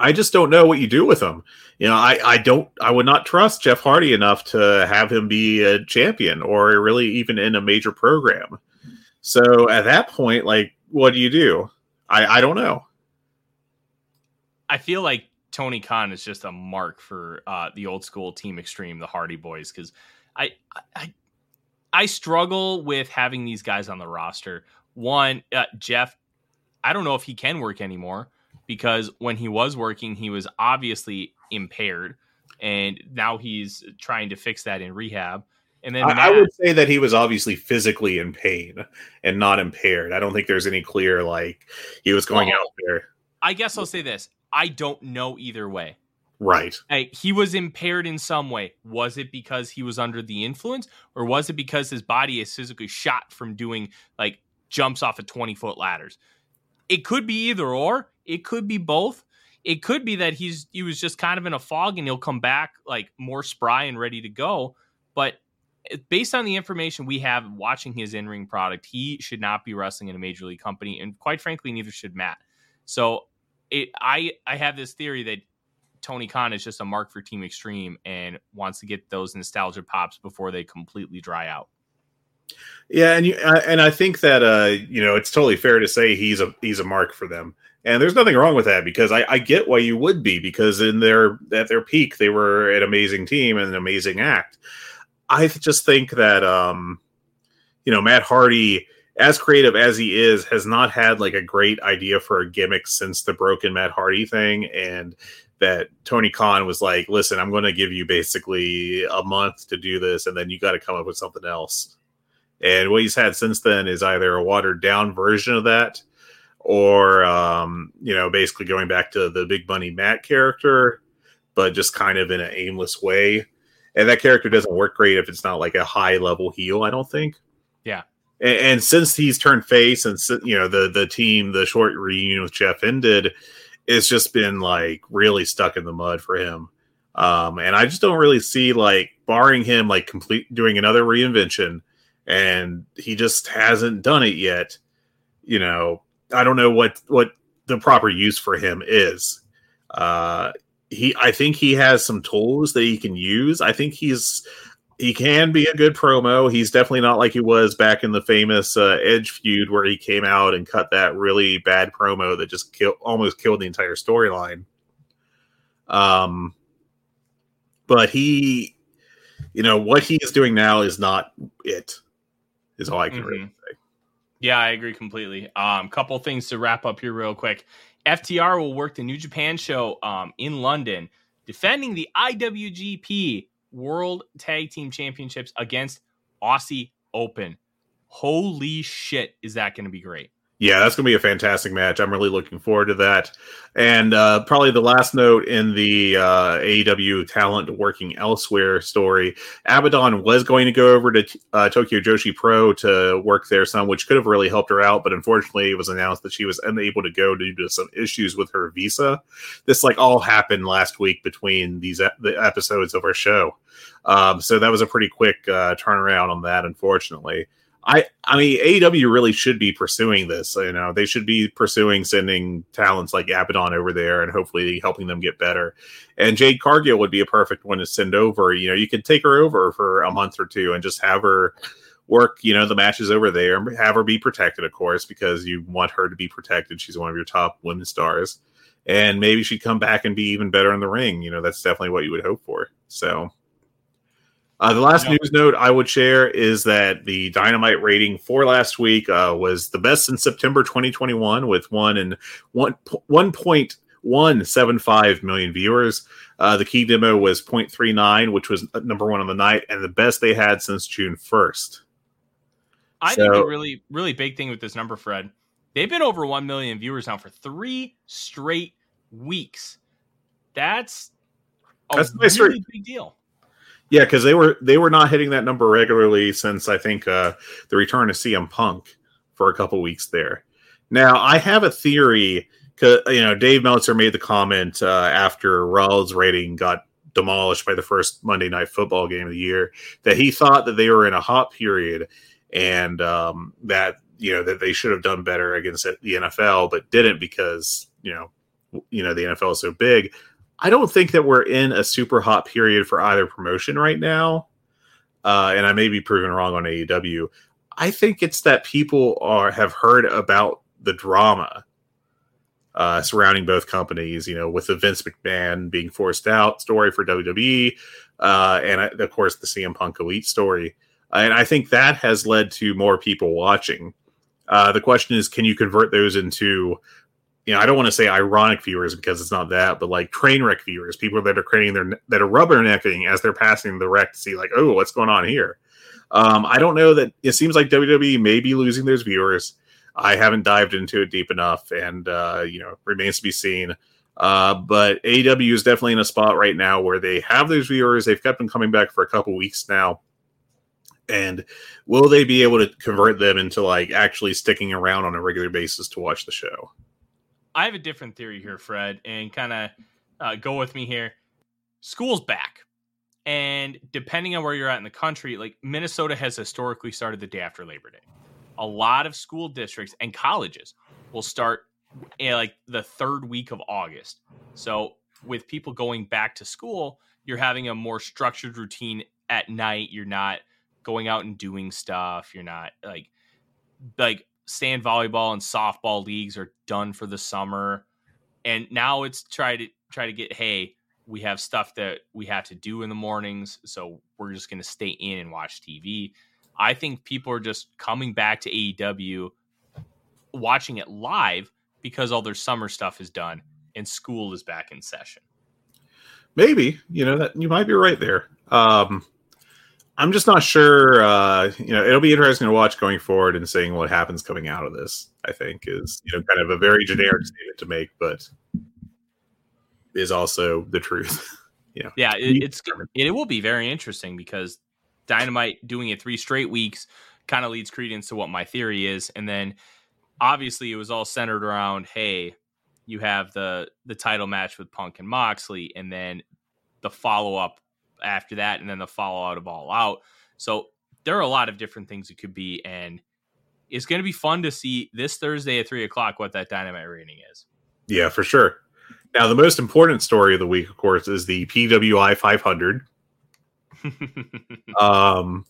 I just don't know what you do with them. You know, I, I don't I would not trust Jeff Hardy enough to have him be a champion or really even in a major program. So at that point, like, what do you do? I, I don't know. I feel like Tony Khan is just a mark for uh, the old school Team Extreme, the Hardy Boys, because I, I I struggle with having these guys on the roster. One, uh, Jeff, I don't know if he can work anymore because when he was working, he was obviously impaired, and now he's trying to fix that in rehab. And then I, Matt, I would say that he was obviously physically in pain and not impaired. I don't think there's any clear like he was going Well, out there. I guess I'll say this: I don't know either way. Right. He was impaired in some way. Was it because he was under the influence, or was it because his body is physically shot from doing like jumps off of 20 foot ladders? It could be either or. It could be both. It could be that he's he was just kind of in a fog and he'll come back like more spry and ready to go. But eh, based on the information we have watching his in ring product, he should not be wrestling in a major league company, and quite frankly, neither should Matt. So it I I have this theory that Tony Khan is just a mark for Team Extreme and wants to get those nostalgia pops before they completely dry out. Yeah, and you and I think that uh, you know it's totally fair to say he's a he's a mark for them, and there's nothing wrong with that because I, I get why you would be because in their at their peak they were an amazing team and an amazing act. I just think that um, you know Matt Hardy, as creative as he is, has not had like a great idea for a gimmick since the broken Matt Hardy thing, and that Tony Khan was like, "Listen, I'm going to give you basically a month to do this, and then you got to come up with something else." And what he's had since then is either a watered down version of that, or um, you know, basically going back to the Big Money Matt character, but just kind of in an aimless way. And that character doesn't work great if it's not like a high level heel. I don't think. Yeah. And, and since he's turned face, and you know the the team, the short reunion with Jeff ended, it's just been like really stuck in the mud for him. Um, and I just don't really see like barring him like complete doing another reinvention and he just hasn't done it yet. You know, I don't know what what the proper use for him is. Uh, he, I think he has some tools that he can use. I think he's he can be a good promo. He's definitely not like he was back in the famous uh, Edge feud where he came out and cut that really bad promo that just kill, almost killed the entire storyline. Um, but he, you know, what he is doing now is not it. Is all I can really say. Yeah, I agree completely. Um, couple things to wrap up here real quick. FTR will work the New Japan show um, in London, defending the IWGP World Tag Team Championships against Aussie Open. Holy shit, is that going to be great? Yeah, that's going to be a fantastic match. I'm really looking forward to that. And uh, probably the last note in the uh, AEW talent working elsewhere story Abaddon was going to go over to uh, Tokyo Joshi Pro to work there some, which could have really helped her out. But unfortunately, it was announced that she was unable to go due to some issues with her visa. This like all happened last week between these the episodes of our show. Um, so that was a pretty quick uh, turnaround on that, unfortunately. I I mean AEW really should be pursuing this. You know, they should be pursuing sending talents like Abaddon over there and hopefully helping them get better. And Jade Cargill would be a perfect one to send over. You know, you could take her over for a month or two and just have her work, you know, the matches over there and have her be protected, of course, because you want her to be protected. She's one of your top women stars. And maybe she'd come back and be even better in the ring. You know, that's definitely what you would hope for. So uh, the last news note I would share is that the Dynamite rating for last week uh, was the best in September 2021 with one and one one point one seven five million viewers. Uh, the key demo was 0.39, which was number one on the night, and the best they had since June 1st. I think So- the really, really big thing with this number, Fred, they've been over 1 million viewers now for three straight weeks. That's a That's a nice really big deal. Yeah, because they were they were not hitting that number regularly since I think uh, the return of CM Punk for a couple weeks there. Now I have a theory. 'cause, you know, Dave Meltzer made the comment uh, after Raw's rating got demolished by the first Monday Night Football game of the year that he thought that they were in a hot period and um, that you know that they should have done better against the NFL, but didn't because you know you know the NFL is so big. I don't think that we're in a super hot period for either promotion right now. Uh, and I may be proven wrong on AEW. I think it's that people are have heard about the drama uh, surrounding both companies. You know, with the Vince McMahon being forced out story for WWE, uh, and uh, of course the CM Punk Elite story, and I think that has led to more people watching. Uh, the question is, can you convert those into you know, I don't want to say ironic viewers because it's not that, but like train wreck viewers, people that are creating their that are rubbernecking as they're passing the wreck to see like, oh, what's going on here. Um, I don't know that it seems like WWE may be losing those viewers. I haven't dived into it deep enough, and uh, you know, remains to be seen. Uh, but AEW is definitely in a spot right now where they have those viewers. They've kept them coming back for a couple weeks now. And will they be able to convert them into like actually sticking around on a regular basis to watch the show? I have a different theory here, Fred, and kind of uh, go with me here. School's back. And depending on where you're at in the country, like Minnesota has historically started the day after Labor Day. A lot of school districts and colleges will start in like the third week of August. So, with people going back to school, you're having a more structured routine at night. You're not going out and doing stuff. You're not like like sand volleyball and softball leagues are done for the summer. And now it's try to try to get hey we have stuff that we have to do in the mornings so we're just going to stay in and watch tv i think people are just coming back to aew watching it live because all their summer stuff is done and school is back in session. Maybe you know that you might be right there. Um I'm just not sure. Uh, you know, it'll be interesting to watch going forward and seeing what happens coming out of this. I think is you know kind of a very generic statement to make, but is also the truth. yeah, yeah, it, it's it will be very interesting because Dynamite doing it three straight weeks kind of leads credence to what my theory is, and then obviously it was all centered around hey, you have the the title match with Punk and Moxley, and then the follow up after that, and then the fallout of All Out. So there are a lot of different things it could be, and it's going to be fun to see this Thursday at three o'clock what that dynamite rating is. Yeah, for sure. Now, the most important story of the week, of course, is the PWI 500. um,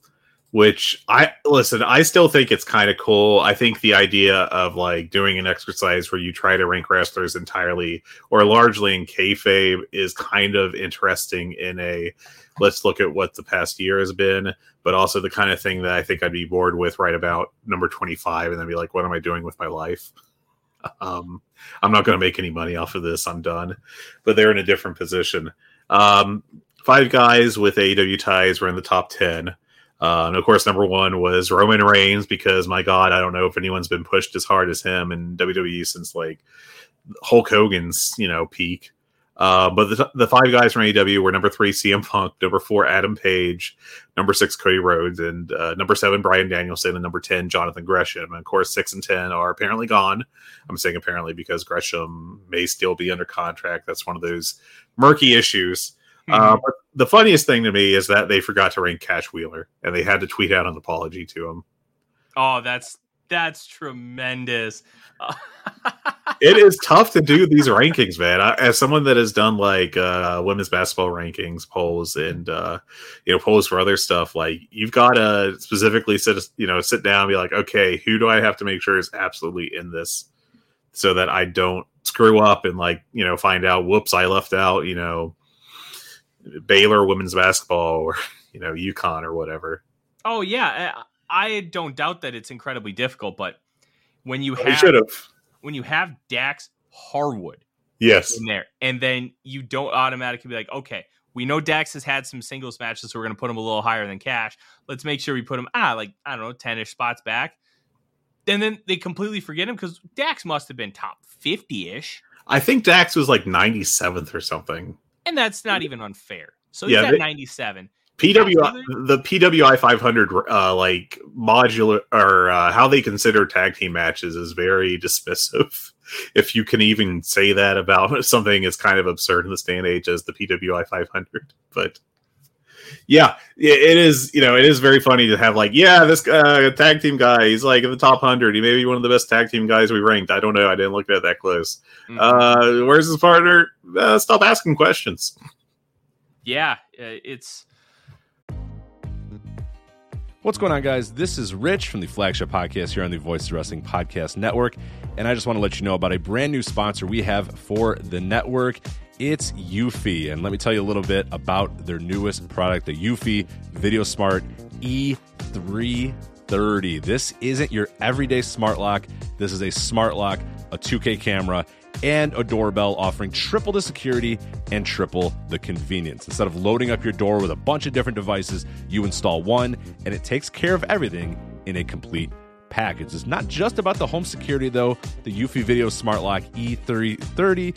which I listen, I still think it's kind of cool. I think the idea of like doing an exercise where you try to rank wrestlers entirely or largely in kayfabe is kind of interesting in a let's look at what the past year has been, but also the kind of thing that I think I'd be bored with right about number 25 and then be like, what am I doing with my life? Um, I'm not going to make any money off of this. I'm done. But they're in a different position. Um, five guys with AEW ties were in the top 10. Uh, and of course, number one was Roman Reigns because my God, I don't know if anyone's been pushed as hard as him in WWE since like Hulk Hogan's you know peak. Uh, but the, the five guys from AEW were number three CM Punk, number four Adam Page, number six Cody Rhodes, and uh, number seven Bryan Danielson, and number ten Jonathan Gresham. And of course, six and ten are apparently gone. I'm saying apparently because Gresham may still be under contract. That's one of those murky issues. Mm-hmm. Uh, but the funniest thing to me is that they forgot to rank Cash Wheeler, and they had to tweet out an apology to him. Oh, that's that's tremendous. it is tough to do these rankings, man. I, as someone that has done like uh, women's basketball rankings polls and uh, you know polls for other stuff, like you've got to specifically sit you know sit down and be like, okay, who do I have to make sure is absolutely in this, so that I don't screw up and like you know find out, whoops, I left out you know Baylor women's basketball or you know UConn or whatever. Oh yeah, I don't doubt that it's incredibly difficult, but when you have when you have Dax Harwood, yes, in there, and then you don't automatically be like, okay, we know Dax has had some singles matches, so we're going to put him a little higher than Cash. Let's make sure we put him ah like I don't know ten ish spots back. And then they completely forget him because Dax must have been top fifty ish. I think Dax was like ninety seventh or something, and that's not even unfair. So he's yeah, at ninety seven. PWI the PWI 500 uh, like modular or uh, how they consider tag team matches is very dismissive. If you can even say that about something is kind of absurd in this day and age as the PWI 500, but Yeah, it is. You know, it is very funny to have like, yeah, this uh, tag team guy, he's like in the top hundred. He may be one of the best tag team guys we ranked. I don't know. I didn't look at it that close. Mm-hmm. Uh, where's his partner? Uh, stop asking questions. Yeah, uh, it's. What's going on, guys? This is Rich from the flagship podcast here on the Voice of Wrestling Podcast Network. And I just want to let you know about a brand new sponsor we have for the network. It's Eufy. And let me tell you a little bit about their newest product, the Eufy Video Smart E330. This isn't your everyday smart lock. This is a smart lock, a 2K camera, and a doorbell offering triple the security and triple the convenience. Instead of loading up your door with a bunch of different devices, you install one and it takes care of everything in a complete package. It's not just about the home security, though. The Eufy Video Smart Lock E330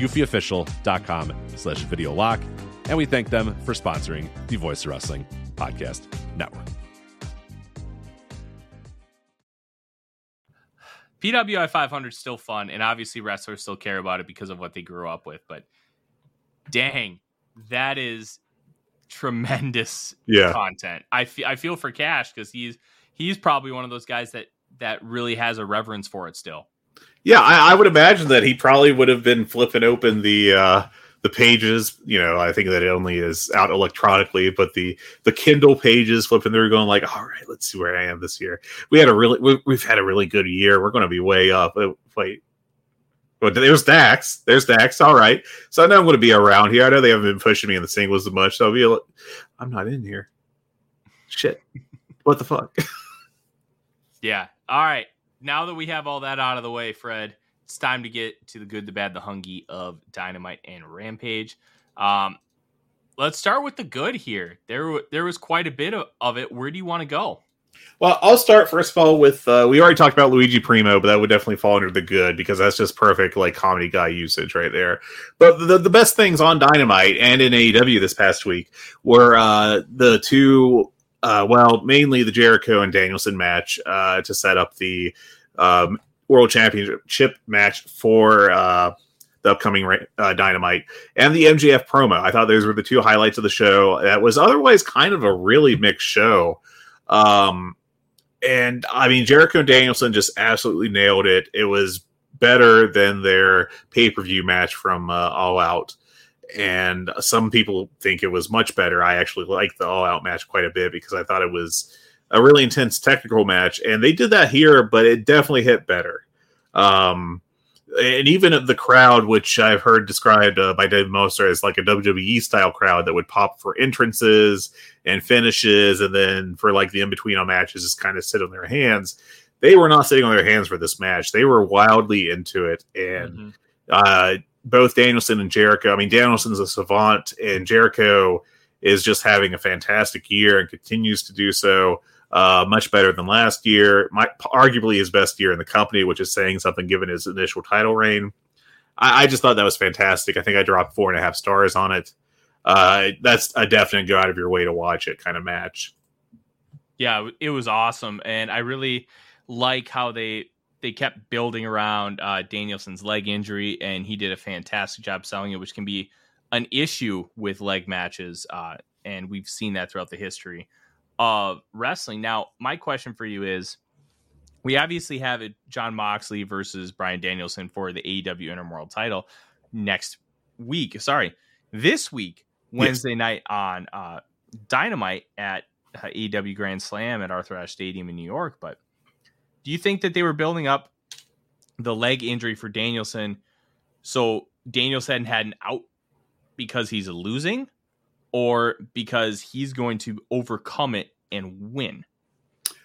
eufyofficial.com slash video lock. And we thank them for sponsoring the Voice Wrestling Podcast Network. PWI 500 is still fun, and obviously wrestlers still care about it because of what they grew up with. But dang, that is tremendous yeah. content. I, fe- I feel for Cash because he's he's probably one of those guys that that really has a reverence for it still. Yeah, I, I, would imagine that he probably would have been flipping open the uh, the pages. You know, I think that it only is out electronically, but the the Kindle pages flipping through, going like, "All right, let's see where I am this year." We had a really we, have had a really good year. We're going to be way up. Uh, wait, well, there's Dax. There's Dax. All right. So I know I'm going to be around here. I know they haven't been pushing me in the singles as much. So I'll be. A, I'm not in here. Shit. what the fuck? yeah. All right now that we have all that out of the way, Fred, it's time to get to the good, the bad, the Hungee of Dynamite and Rampage. Um, let's start with the good here. There, there was quite a bit of, of it. Where do you want to go? Well, I'll start first of all with uh, we already talked about Luigi Primo, but that would definitely fall under the good because that's just perfect like comedy guy usage right there. But the the best things on Dynamite and in AEW this past week were uh, the two uh, well, mainly the Jericho and Danielson match uh, to set up the um, World Championship match for uh, the upcoming uh, Dynamite and the MJF promo. I thought those were the two highlights of the show. That was otherwise kind of a really mixed show. Um, and I mean, Jericho and Danielson just absolutely nailed it. It was better than their pay per view match from uh, All Out and some people think it was much better. I actually liked the all out match quite a bit because I thought it was a really intense technical match, and they did that here, but it definitely hit better. Um, and even the crowd, which I've heard described uh, by Dave Meltzer as like a WWE style crowd that would pop for entrances and finishes, and then for like the in between on matches, just kind of sit on their hands. They were not sitting on their hands for this match. They were wildly into it, and mm-hmm. uh, both Danielson and Jericho. I mean, Danielson's a savant, and Jericho is just having a fantastic year and continues to do so. Uh, much better than last year. My, arguably his best year in the company, which is saying something given his initial title reign. I, I just thought that was fantastic. I think I dropped four and a half stars on it. Uh, that's a definite go out of your way to watch it kind of match. Yeah, it was awesome, and I really like how they they kept building around uh, Danielson's leg injury, and he did a fantastic job selling it, which can be an issue with leg matches, uh, and we've seen that throughout the history of wrestling. Now, my question for you is: We obviously have it Jon Moxley versus Bryan Danielson for the AEW Interim World Title next week. Sorry, this week, Wednesday yes. night on uh, Dynamite at uh, AEW Grand Slam at Arthur Ashe Stadium in New York, but you think that they were building up the leg injury for Danielson so Danielson had an out because he's losing or because he's going to overcome it and win?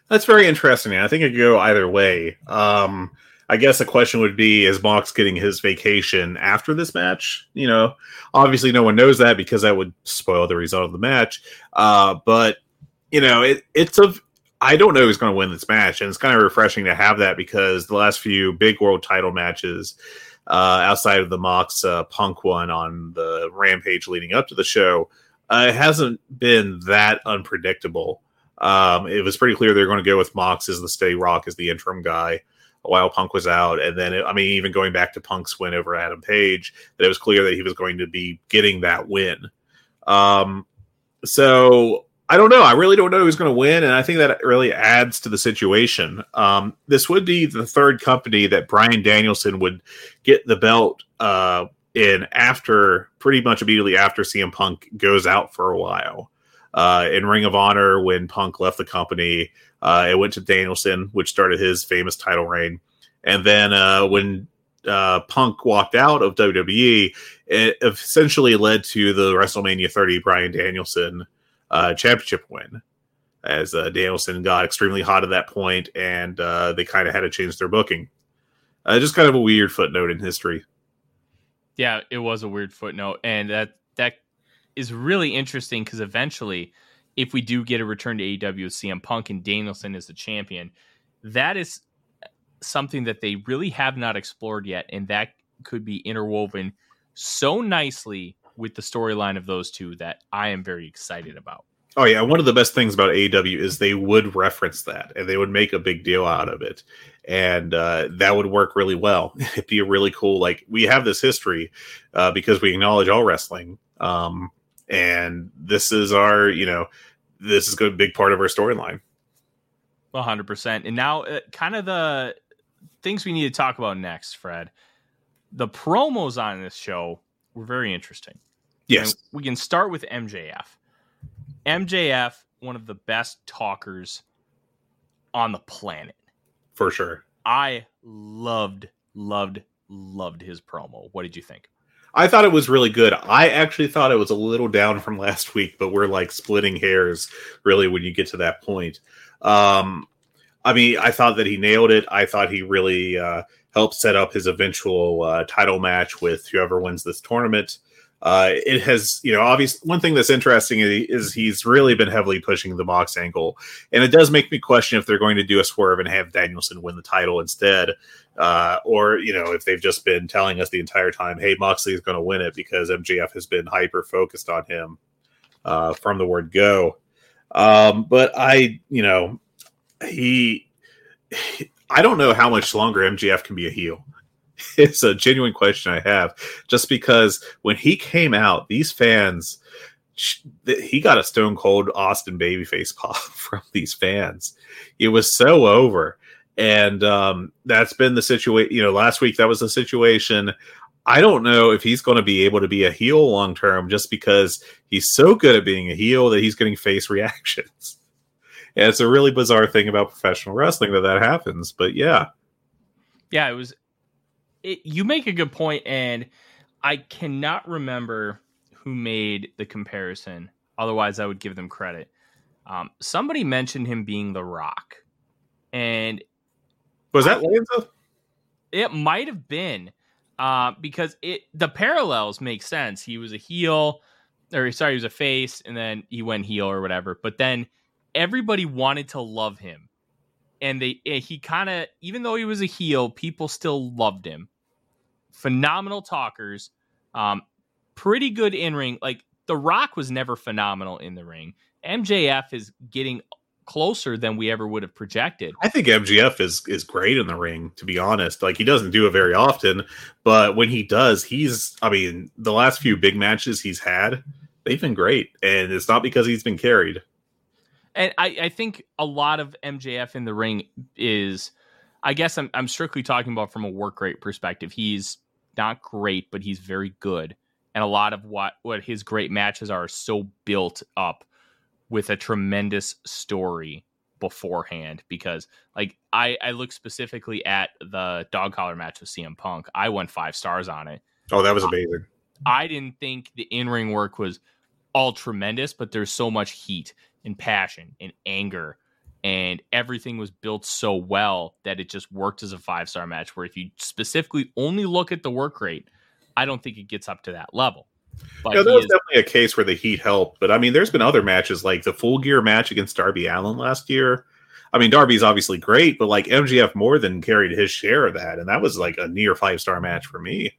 That's very interesting. I think it could go either way. Um, I guess the question would be: Is Mox getting his vacation after this match? You know, obviously no one knows that because that would spoil the result of the match. Uh, but you know, it, it's a I don't know who's going to win this match, and it's kind of refreshing to have that because the last few big world title matches, uh, outside of the Mox uh, Punk one on the Rampage leading up to the show, uh, it hasn't been that unpredictable. Um, it was pretty clear they're going to go with Mox as the Steady Rock as the interim guy while Punk was out, and then it, I mean, even going back to Punk's win over Adam Page, that it was clear that he was going to be getting that win. Um, so I don't know. I really don't know who's going to win, and I think that really adds to the situation. Um, this would be the third company that Bryan Danielson would get the belt uh, in after, pretty much immediately after CM Punk goes out for a while. Uh, in Ring of Honor, when Punk left the company, uh, it went to Danielson, which started his famous title reign. And then uh, when uh, Punk walked out of WWE, it essentially led to the WrestleMania 30 Bryan Danielson uh, championship win. As uh, Danielson got extremely hot at that point, and uh, they kind of had to change their booking. Uh, just kind of a weird footnote in history. Yeah, it was a weird footnote, and that that is really interesting because eventually, if we do get a return to AEW CM Punk and Danielson as the champion, that is something that they really have not explored yet, and that could be interwoven so nicely with the storyline of those two that I am very excited about. Oh yeah, one of the best things about AEW is they would reference that and they would make a big deal out of it, and uh, that would work really well. It'd be a really cool like we have this history uh, because we acknowledge all wrestling, um, and this is our you know this is a big part of our storyline. One hundred percent. And now, uh, kind of the things we need to talk about next, Fred. The promos on this show were very interesting. Yes. And we can start with MJF. MJF, one of the best talkers on the planet. For sure. I loved, loved, loved his promo. What did you think? I thought it was really good. I actually thought it was a little down from last week, but we're like splitting hairs really when you get to that point. Um, I mean, I thought that he nailed it. I thought he really uh, helped set up his eventual uh, title match with whoever wins this tournament. Uh, it has, you know, obvious. one thing that's interesting is he's really been heavily pushing the Mox angle, and it does make me question if they're going to do a swerve and have Danielson win the title instead, uh, or you know, if they've just been telling us the entire time, "Hey, Moxley is going to win it" because MJF has been hyper focused on him uh, from the word go. Um, but I, you know, he, I don't know how much longer MJF can be a heel. it's a genuine question I have, just because when he came out, these fans, he got a stone cold Austin babyface pop from these fans. It was so over. And um, that's been the situation. You know, last week that was the situation. I don't know if he's going to be able to be a heel long term just because he's so good at being a heel that he's getting face reactions. And it's a really bizarre thing about professional wrestling that that happens. But yeah. Yeah, it was it, you make a good point, and I cannot remember who made the comparison. Otherwise, I would give them credit. Um, somebody mentioned him being the Rock, and was that Lanza? It might have been uh, because it the parallels make sense. He was a heel, or sorry, he was a face, and then he went heel or whatever. But then everybody wanted to love him, and they eh, he kind of even though he was a heel, people still loved him phenomenal talkers, um, pretty good in ring. Like The Rock was never phenomenal in the ring. MJF is getting closer than we ever would have projected. I think MJF is is great in the ring, to be honest. Like he doesn't do it very often, but when he does, he's I mean, the last few big matches he's had, they've been great. And it's not because he's been carried. And I, I think a lot of MJF in the ring is I guess I'm I'm strictly talking about from a work rate perspective. He's not great, but he's very good. And a lot of what what his great matches are so built up with a tremendous story beforehand because like I I look specifically at the dog collar match with CM Punk. I went 5 stars on it. Oh, that was amazing. I, I didn't think the in-ring work was all tremendous, but there's so much heat and passion and anger and everything was built so well that it just worked as a five-star match where if you specifically only look at the work rate, I don't think it gets up to that level. But yeah, that was is, definitely a case where the Heat helped. But I mean, there's been other matches like the Full Gear match against Darby Allin last year. I mean, Darby's obviously great, but like MJF more than carried his share of that, and that was like a near five star match for me.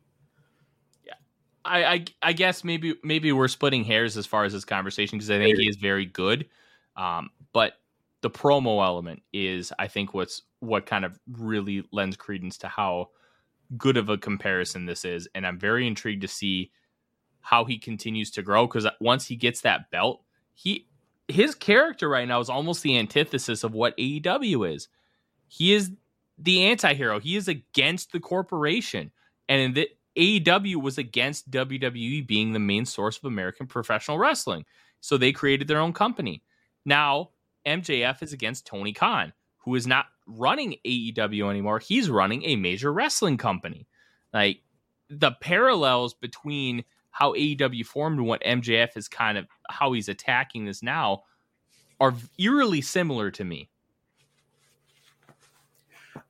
Yeah, I, I, I guess maybe maybe we're splitting hairs as far as this conversation because I think maybe. he is very good, um, but the promo element is I think what's what kind of really lends credence to how good of a comparison this is, and I'm very intrigued to see how he continues to grow because uh, once he gets that belt, he his character right now is almost the antithesis of what AEW is. He is the anti-hero. He is against the corporation. And the AEW was against WWE being the main source of American professional wrestling. So they created their own company. Now, MJF is against Tony Khan, who is not running AEW anymore. He's running a major wrestling company. Like the parallels between how AEW formed and what MJF is kind of how he's attacking this now are eerily similar to me.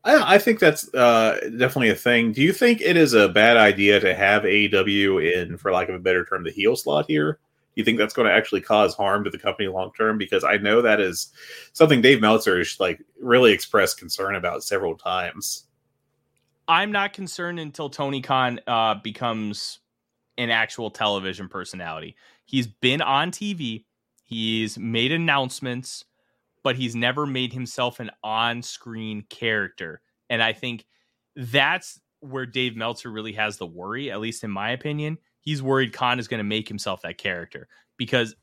I, think that's uh, definitely a thing. Do you think it is a bad idea to have AEW in, for lack of a better term, the heel slot here? You think that's going to actually cause harm to the company long term? Because I know that is something Dave Meltzer has like really expressed concern about several times. I'm not concerned until Tony Khan uh, becomes an actual television personality. He's been on TV, he's made announcements, but he's never made himself an on screen character. And I think that's where Dave Meltzer really has the worry, at least in my opinion. He's worried Khan is going to make himself that character because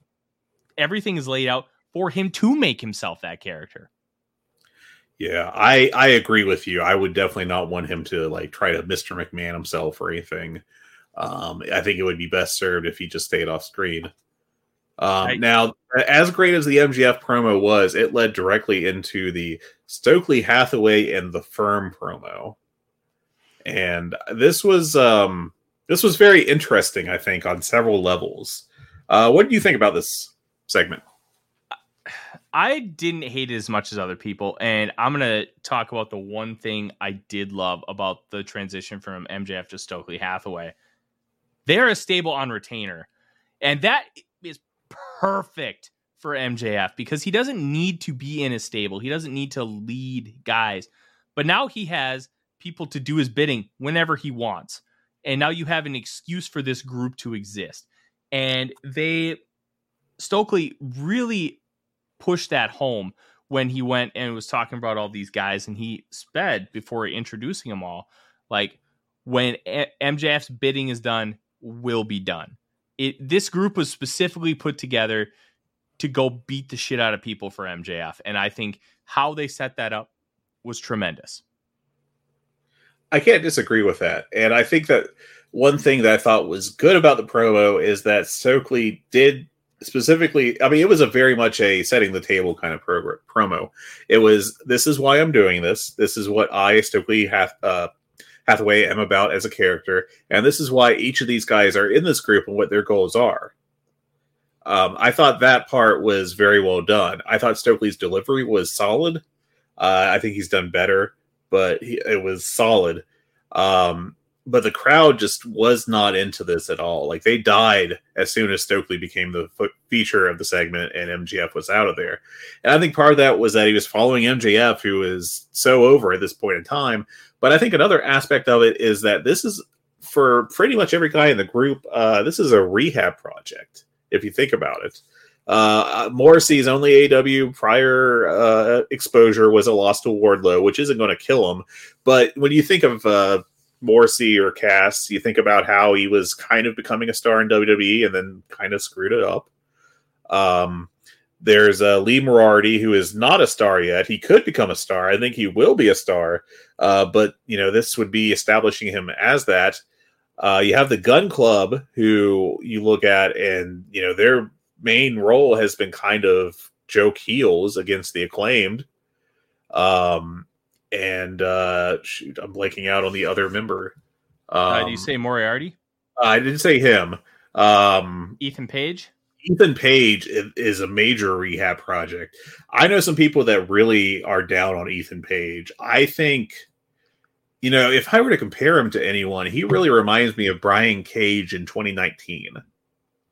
everything is laid out for him to make himself that character. Yeah, I I agree with you. I would definitely not want him to like try to Mr. McMahon himself or anything. Um, I think it would be best served if he just stayed off screen. Um, right. Now, as great as the MJF promo was, it led directly into the Stokely Hathaway and the Firm promo, and this was um, this was very interesting. I think on several levels. Uh, what do you think about this segment? I didn't hate it as much as other people, and I'm gonna talk about the one thing I did love about the transition from MJF to Stokely Hathaway they're a stable on retainer. And that is perfect for MJF because he doesn't need to be in a stable. He doesn't need to lead guys. But now he has people to do his bidding whenever he wants. And now you have an excuse for this group to exist. And they Stokely really pushed that home when he went and was talking about all these guys and he sped before introducing them all. Like when MJF's bidding is done, will be done. It this group was specifically put together to go beat the shit out of people for MJF, and I think how they set that up was tremendous. I can't disagree with that, and I think that one thing that I thought was good about the promo is that Stokely did specifically i mean it was a very much a setting the table kind of program, promo it was this is why i'm doing this this is what i stokely have uh, Hathaway am about as a character, and this is why each of these guys are in this group and what their goals are. Um, I thought that part was very well done. I thought Stokely's delivery was solid. Uh, I think he's done better, but he, it was solid. Um, but the crowd just was not into this at all. Like they died as soon as Stokely became the feature of the segment and MJF was out of there. And I think part of that was that he was following MJF, who is so over at this point in time. But I think another aspect of it is that this is for pretty much every guy in the group. Uh, this is a rehab project, if you think about it. Uh, Morrissey's only AW prior uh, exposure was a loss to Wardlow, which isn't going to kill him. But when you think of uh, Morrissey or Cass, you think about how he was kind of becoming a star in WWE and then kind of screwed it up. Um, there's uh, Lee Moriarty, who is not a star yet. He could become a star. I think he will be a star. Uh, but you know, this would be establishing him as that. Uh, you have the Gunn Club, who you look at, and you know their main role has been kind of joke heels against the acclaimed. Um, and uh, shoot, I'm blanking out on the other member. Um, uh, do you say Moriarty? I didn't say him. Um, Ethan Page. Ethan Page is a major rehab project. I know some people that really are down on Ethan Page. I think, you know, if I were to compare him to anyone, he really reminds me of Brian Cage in 2019.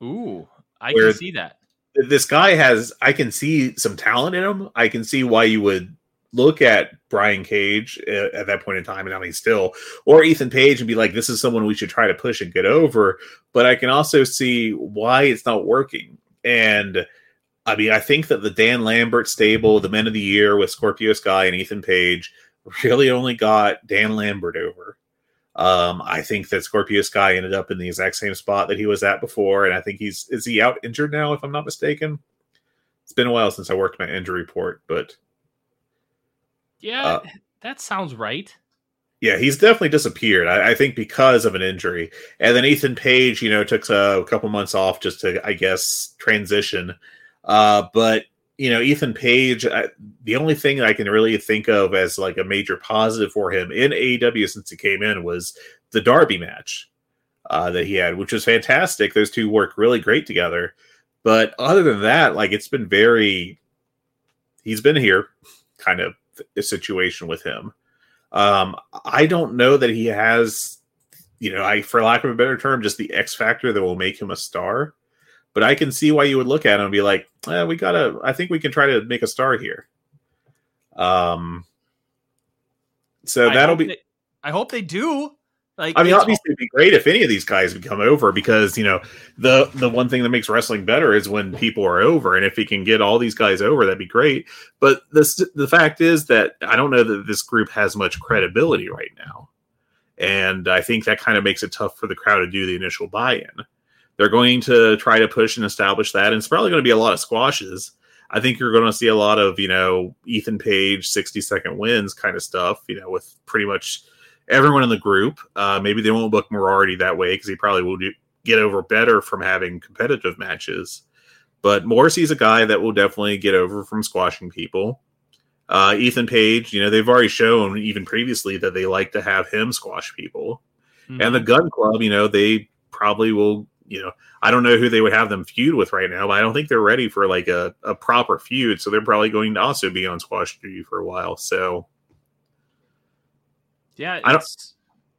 Ooh, I can see that. This guy has, I can see some talent in him. I can see why you would look at Brian Cage uh, at that point in time, and I mean, still, or Ethan Page and be like, this is someone we should try to push and get over. But I can also see why it's not working. And I mean, I think that the Dan Lambert stable, the men of the year with Scorpio Sky and Ethan Page, really only got Dan Lambert over. Um, I think that Scorpio Sky ended up in the exact same spot that he was at before, and I think he's is he out injured now, if I'm not mistaken. It's been a while since I worked my injury report, but yeah, uh, that sounds right. Yeah, he's definitely disappeared. I, I, think because of an injury, and then Ethan Page, you know, took a, a couple months off just to, I guess, transition. Uh, but you know, Ethan Page, I, the only thing I can really think of as like a major positive for him in AEW since he came in was the Darby match uh, that he had, which was fantastic. Those two work really great together. But other than that, like it's been very, he's been here, kind of a situation with him. Um, I don't know that he has, you know, I for lack of a better term, just the X factor that will make him a star. But I can see why you would look at him and be like, eh, "We gotta. I think we can try to make a star here." Um. So I that'll be. They, I hope they do. Like, I mean, obviously, it'd be great if any of these guys would come over because you know the the one thing that makes wrestling better is when people are over, and if he can get all these guys over, that'd be great. But the the fact is that I don't know that this group has much credibility right now, and I think that kind of makes it tough for the crowd to do the initial buy-in. They're going to try to push and establish that, and it's probably going to be a lot of squashes. I think you're going to see a lot of you know Ethan Page sixty second wins kind of stuff, you know, with pretty much everyone in the group. Uh, maybe they won't book Moriarty that way because he probably will do, get over better from having competitive matches. But Morrissey's a guy that will definitely get over from squashing people. Uh, Ethan Page, you know, they've already shown even previously that they like to have him squash people. Mm-hmm. And the Gunn Club, you know, they probably will, you know, I don't know who they would have them feud with right now, but I don't think they're ready for like a, a proper feud. So they're probably going to also be on squash duty for a while. So yeah, I don't.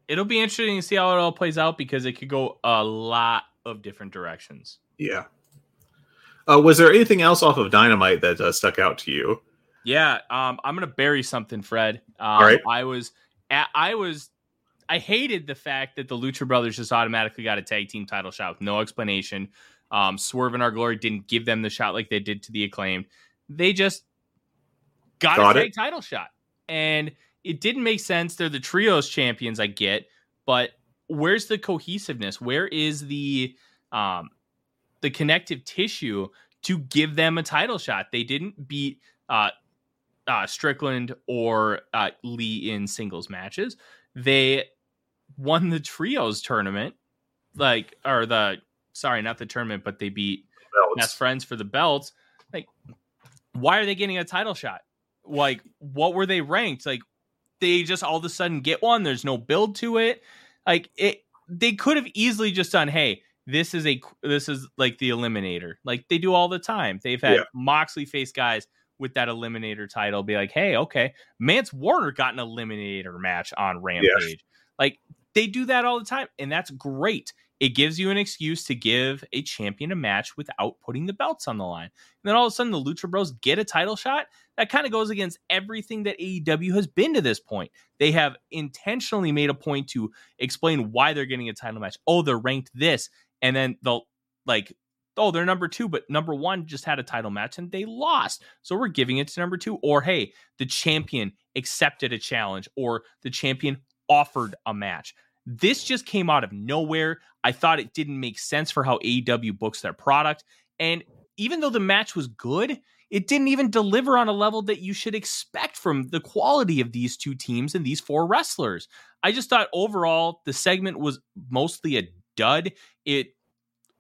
It'll be interesting to see how it all plays out because it could go a lot of different directions. Yeah. Uh, was there anything else off of Dynamite that uh, stuck out to you? Yeah, um, I'm gonna bury something, Fred. Um, all right. I was, at, I was, I hated the fact that the Lucha Brothers just automatically got a tag team title shot with no explanation. Um, Swerve in Our Glory didn't give them the shot like they did to the acclaimed. They just got, got a tag it. title shot, and it didn't make sense. They're the trios champions, I get, but where's the cohesiveness? Where is the um the connective tissue to give them a title shot? They didn't beat uh, uh Strickland or uh, Lee in singles matches. They won the trios tournament, like or the sorry, not the tournament, but they beat belts. best friends for the belts. Like, why are they getting a title shot? Like, what were they ranked? Like, they just all of a sudden get one. There's no build to it. Like it, they could have easily just done, hey, this is a this is like the eliminator, like they do all the time. They've had yeah. Moxley face guys with that eliminator title, be like, hey, okay, Mance Warner got an eliminator match on Rampage. Yes. Like they do that all the time, and that's great. It gives you an excuse to give a champion a match without putting the belts on the line. And then all of a sudden, the Lucha Bros get a title shot. That kind of goes against everything that AEW has been to this point. They have intentionally made a point to explain why they're getting a title match. Oh, they're ranked this. And then they'll like oh, they're number two, but number one just had a title match and they lost. So we're giving it to number two. Or hey, the champion accepted a challenge or the champion offered a match. This just came out of nowhere. I thought it didn't make sense for how AEW books their product. And even though the match was good, it didn't even deliver on a level that you should expect from the quality of these two teams and these four wrestlers. I just thought overall the segment was mostly a dud. It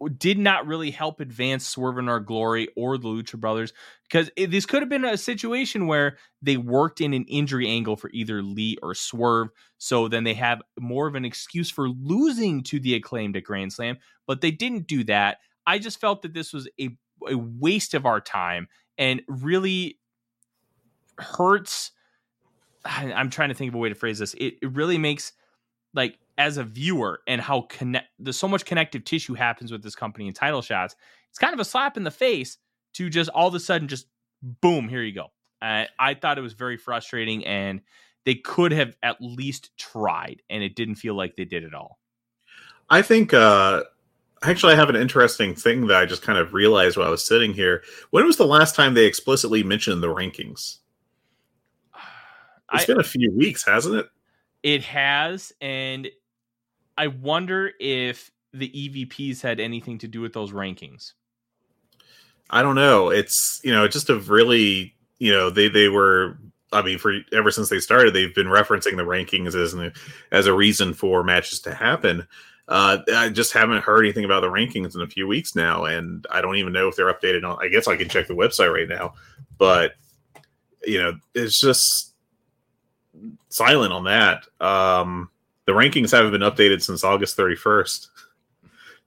did not really help advance Swerve in Our Glory or the Lucha Brothers because it, this could have been a situation where they worked in an injury angle for either Lee or Swerve. So then they have more of an excuse for losing to the acclaimed at Grand Slam, but they didn't do that. I just felt that this was a, a waste of our time and really hurts. I'm trying to think of a way to phrase this. It, it really makes like as a viewer and how connect there's so much connective tissue happens with this company and title shots. It's kind of a slap in the face to just all of a sudden just boom, here you go. Uh, I thought it was very frustrating and they could have at least tried and it didn't feel like they did at all. I think uh actually I have an interesting thing that I just kind of realized while I was sitting here. When was the last time they explicitly mentioned the rankings? It's I, been a few weeks, hasn't it? It has, and I wonder if the EVPs had anything to do with those rankings. I don't know. It's you know just a really you know they they were I mean for ever since they started they've been referencing the rankings as an, as a reason for matches to happen. Uh, I just haven't heard anything about the rankings in a few weeks now, and I don't even know if they're updated on. I guess I can check the website right now, but you know it's just silent on that. Um, the rankings haven't been updated since August 31st.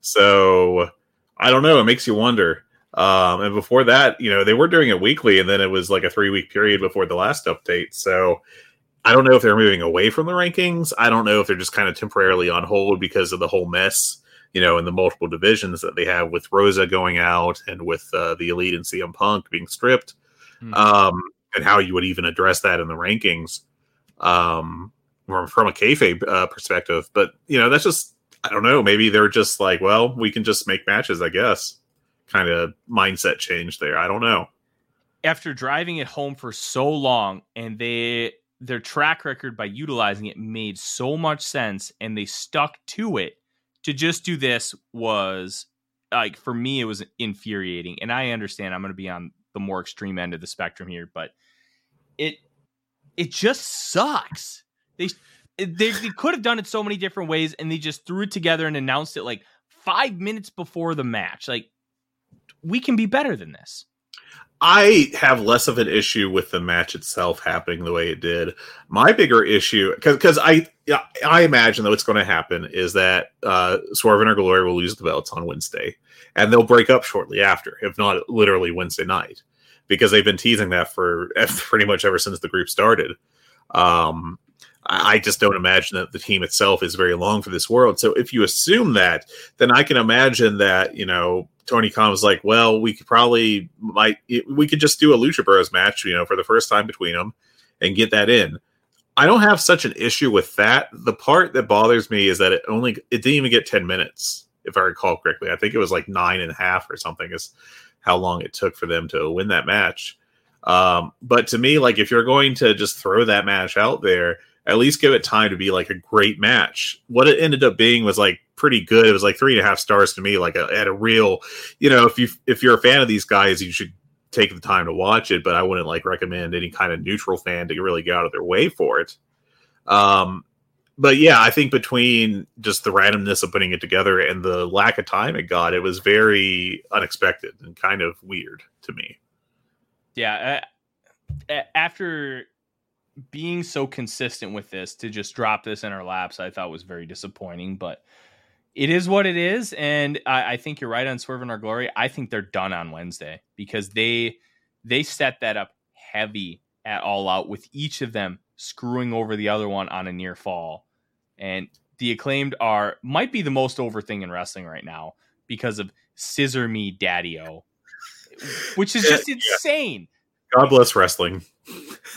So I don't know. It makes you wonder. Um, and before that, you know, they were doing it weekly, and then it was like a three week period before the last update. So I don't know if they're moving away from the rankings. I don't know if they're just kind of temporarily on hold because of the whole mess, you know, in the multiple divisions that they have with Rosa going out and with uh, the Elite and CM Punk being stripped, mm-hmm. um, and how you would even address that in the rankings um, from, a kayfabe uh, perspective. But you know, that's just I don't know. Maybe they're just like, well, we can just make matches, I guess. Kind of mindset change there. I don't know. After driving it home for so long, and they their track record by utilizing it made so much sense, and they stuck to it. To just do this was like for me, it was infuriating. And I understand I'm going to be on the more extreme end of the spectrum here, but it it just sucks. They they, they could have done it so many different ways, and they just threw it together and announced it like five minutes before the match. Like we can be better than this. I have less of an issue with the match itself happening the way it did. My bigger issue, because I I imagine that what's going to happen is that uh, Swerve and Glory will lose the belts on Wednesday, and they'll break up shortly after, if not literally Wednesday night because they've been teasing that for pretty much ever since the group started. Um, I just don't imagine that the team itself is very long for this world. So if you assume that, then I can imagine that you know Tony Khan was like, well, we could probably might we could just do a Lucha Bros match, you know, for the first time between them and get that in. I don't have such an issue with that. The part that bothers me is that it only it didn't even get ten minutes, if I recall correctly. I think it was like nine and a half or something. Is how long it took for them to win that match. Um, but to me, like if you're going to just throw that match out there, at least give it time to be like a great match. What it ended up being was like pretty good. It was like three and a half stars to me, like a, at a real, you know, if you if you're a fan of these guys, you should take the time to watch it. But I wouldn't like recommend any kind of neutral fan to really get out of their way for it. Um, but yeah, I think between just the randomness of putting it together and the lack of time it got, it was very unexpected and kind of weird to me. Yeah, uh, after being so consistent with this, to just drop this in our laps, I thought was very disappointing. But it is what it is, and I, I think you're right on Swerve in Our Glory. I think they're done on Wednesday because they they set that up heavy at all out with each of them screwing over the other one on a near fall. And the acclaimed are might be the most over thing in wrestling right now because of Scissor Me Daddy O, which is just insane. God bless wrestling.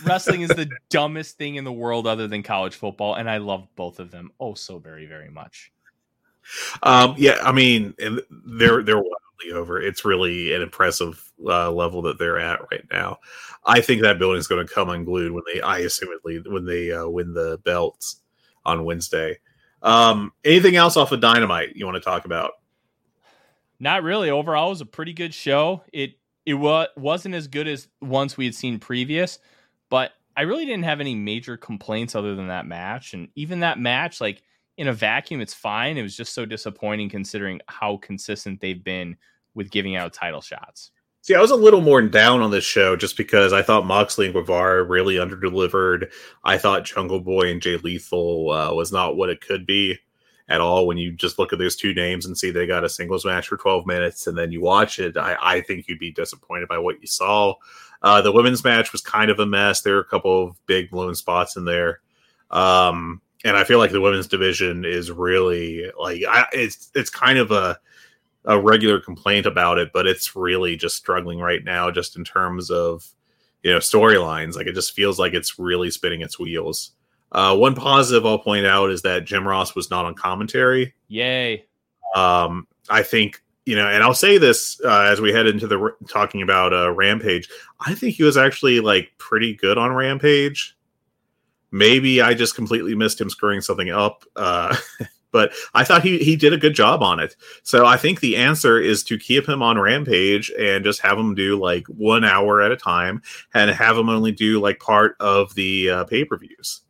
wrestling is the dumbest thing in the world other than college football, and I love both of them oh so very, very much. Um, yeah, I mean, they're they're wild. over. It's really an impressive uh, level that they're at right now. I think that building's going to come unglued when they, I assumedly, when they uh, win the belts on Wednesday. Um, anything else off of Dynamite you want to talk about? Not really. Overall, it was a pretty good show. It it was wasn't as good as ones we had seen previous, but I really didn't have any major complaints other than that match. And even that match, like in a vacuum, it's fine. It was just so disappointing considering how consistent they've been with giving out title shots. See, I was a little more down on this show just because I thought Moxley and Guevara really underdelivered. I thought Jungle Boy and Jay Lethal uh, was not what it could be at all. When you just look at those two names and see they got a singles match for 12 minutes and then you watch it, I, I think you'd be disappointed by what you saw. Uh, the women's match was kind of a mess. There were a couple of big blown spots in there. Um, and I feel like the women's division is really like I, it's it's kind of a a regular complaint about it, but it's really just struggling right now, just in terms of you know storylines. Like it just feels like it's really spinning its wheels. Uh, one positive I'll point out is that Jim Ross was not on commentary. Yay! Um, I think you know, and I'll say this uh, as we head into the talking about uh, Rampage. I think he was actually like pretty good on Rampage. Maybe I just completely missed him screwing something up. Uh, but I thought he, he did a good job on it. So I think the answer is to keep him on Rampage and just have him do like one hour at a time and have him only do like part of the uh, pay per views.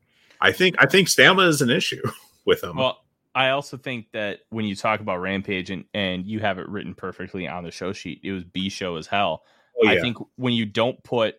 I think I think stamina is an issue with him. Well, I also think that when you talk about Rampage and and you have it written perfectly on the show sheet, it was B show as hell. Oh, yeah. I think when you don't put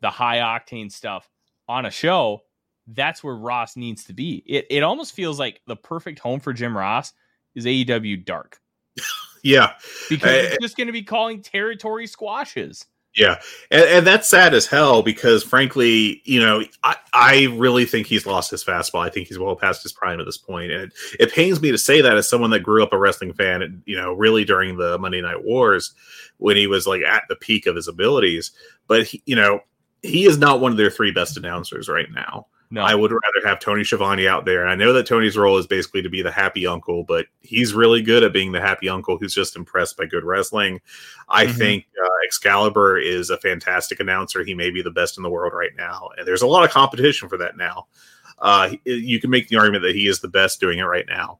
the high octane stuff on a show, that's where Ross needs to be. It it almost feels like the perfect home for Jim Ross is AEW Dark. yeah, because it's just going to be calling territory squashes. Yeah, and, and, that's sad as hell because, frankly, you know, I, I really think he's lost his fastball. I think he's well past his prime at this point, and it, it pains me to say that as someone that grew up a wrestling fan. You know, really during the Monday Night Wars when he was like at the peak of his abilities, but he, you know, he is not one of their three best announcers right now. No. I would rather have Tony Schiavone out there. And I know that Tony's role is basically to be the happy uncle, but he's really good at being the happy uncle who's just impressed by good wrestling. I mm-hmm. think uh, Excalibur is a fantastic announcer. He may be the best in the world right now. And there's a lot of competition for that now. Uh, you can make the argument that he is the best doing it right now.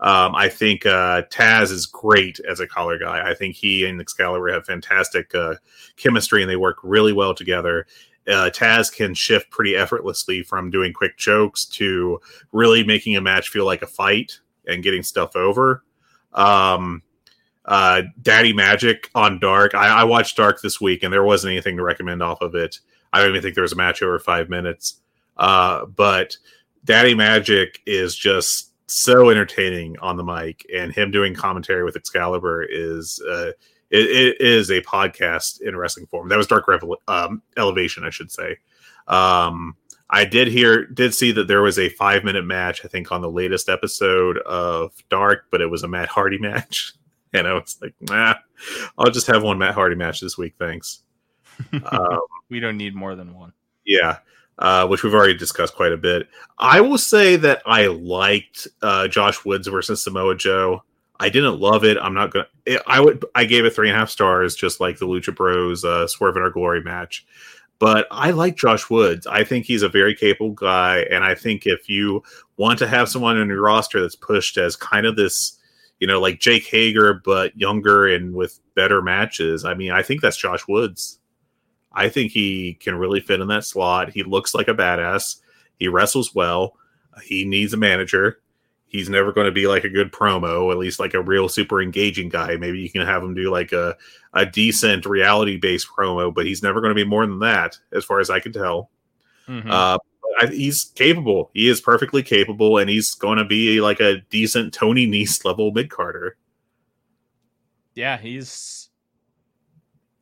Um, I think uh, Taz is great as a color guy. I think he and Excalibur have fantastic uh, chemistry and they work really well together uh, Taz can shift pretty effortlessly from doing quick jokes to really making a match feel like a fight and getting stuff over. Um, uh, Daddy Magic on Dark. I, I, watched Dark this week, and there wasn't anything to recommend off of it. I don't even think there was a match over five minutes. Uh, but Daddy Magic is just so entertaining on the mic, and him doing commentary with Excalibur is uh, it, it is a podcast in wrestling form. That was Dark Revel- um, Elevation, I should say. Um, I did hear, did see that there was a five minute match, I think, on the latest episode of Dark, but it was a Matt Hardy match. And I was like, nah, I'll just have one Matt Hardy match this week. Thanks. Um, we don't need more than one. Yeah. Uh, which we've already discussed quite a bit. I will say that I liked uh, Josh Woods versus Samoa Joe. I didn't love it. I'm not gonna. I would. I gave it three and a half stars, just like the Lucha Bros uh, Swerve in Our Glory match. But I like Josh Woods. I think he's a very capable guy, and I think if you want to have someone in your roster that's pushed as kind of this, you know, like Jake Hager but younger and with better matches, I mean, I think that's Josh Woods. I think he can really fit in that slot. He looks like a badass. He wrestles well. He needs a manager he's never going to be like a good promo, at least like a real super engaging guy. Maybe you can have him do like a, a decent reality based promo, but he's never going to be more than that, as far as I can tell. Mm-hmm. Uh, I, he's capable. He is perfectly capable, and he's going to be like a decent Tony Nese level mid carder. Yeah, he's.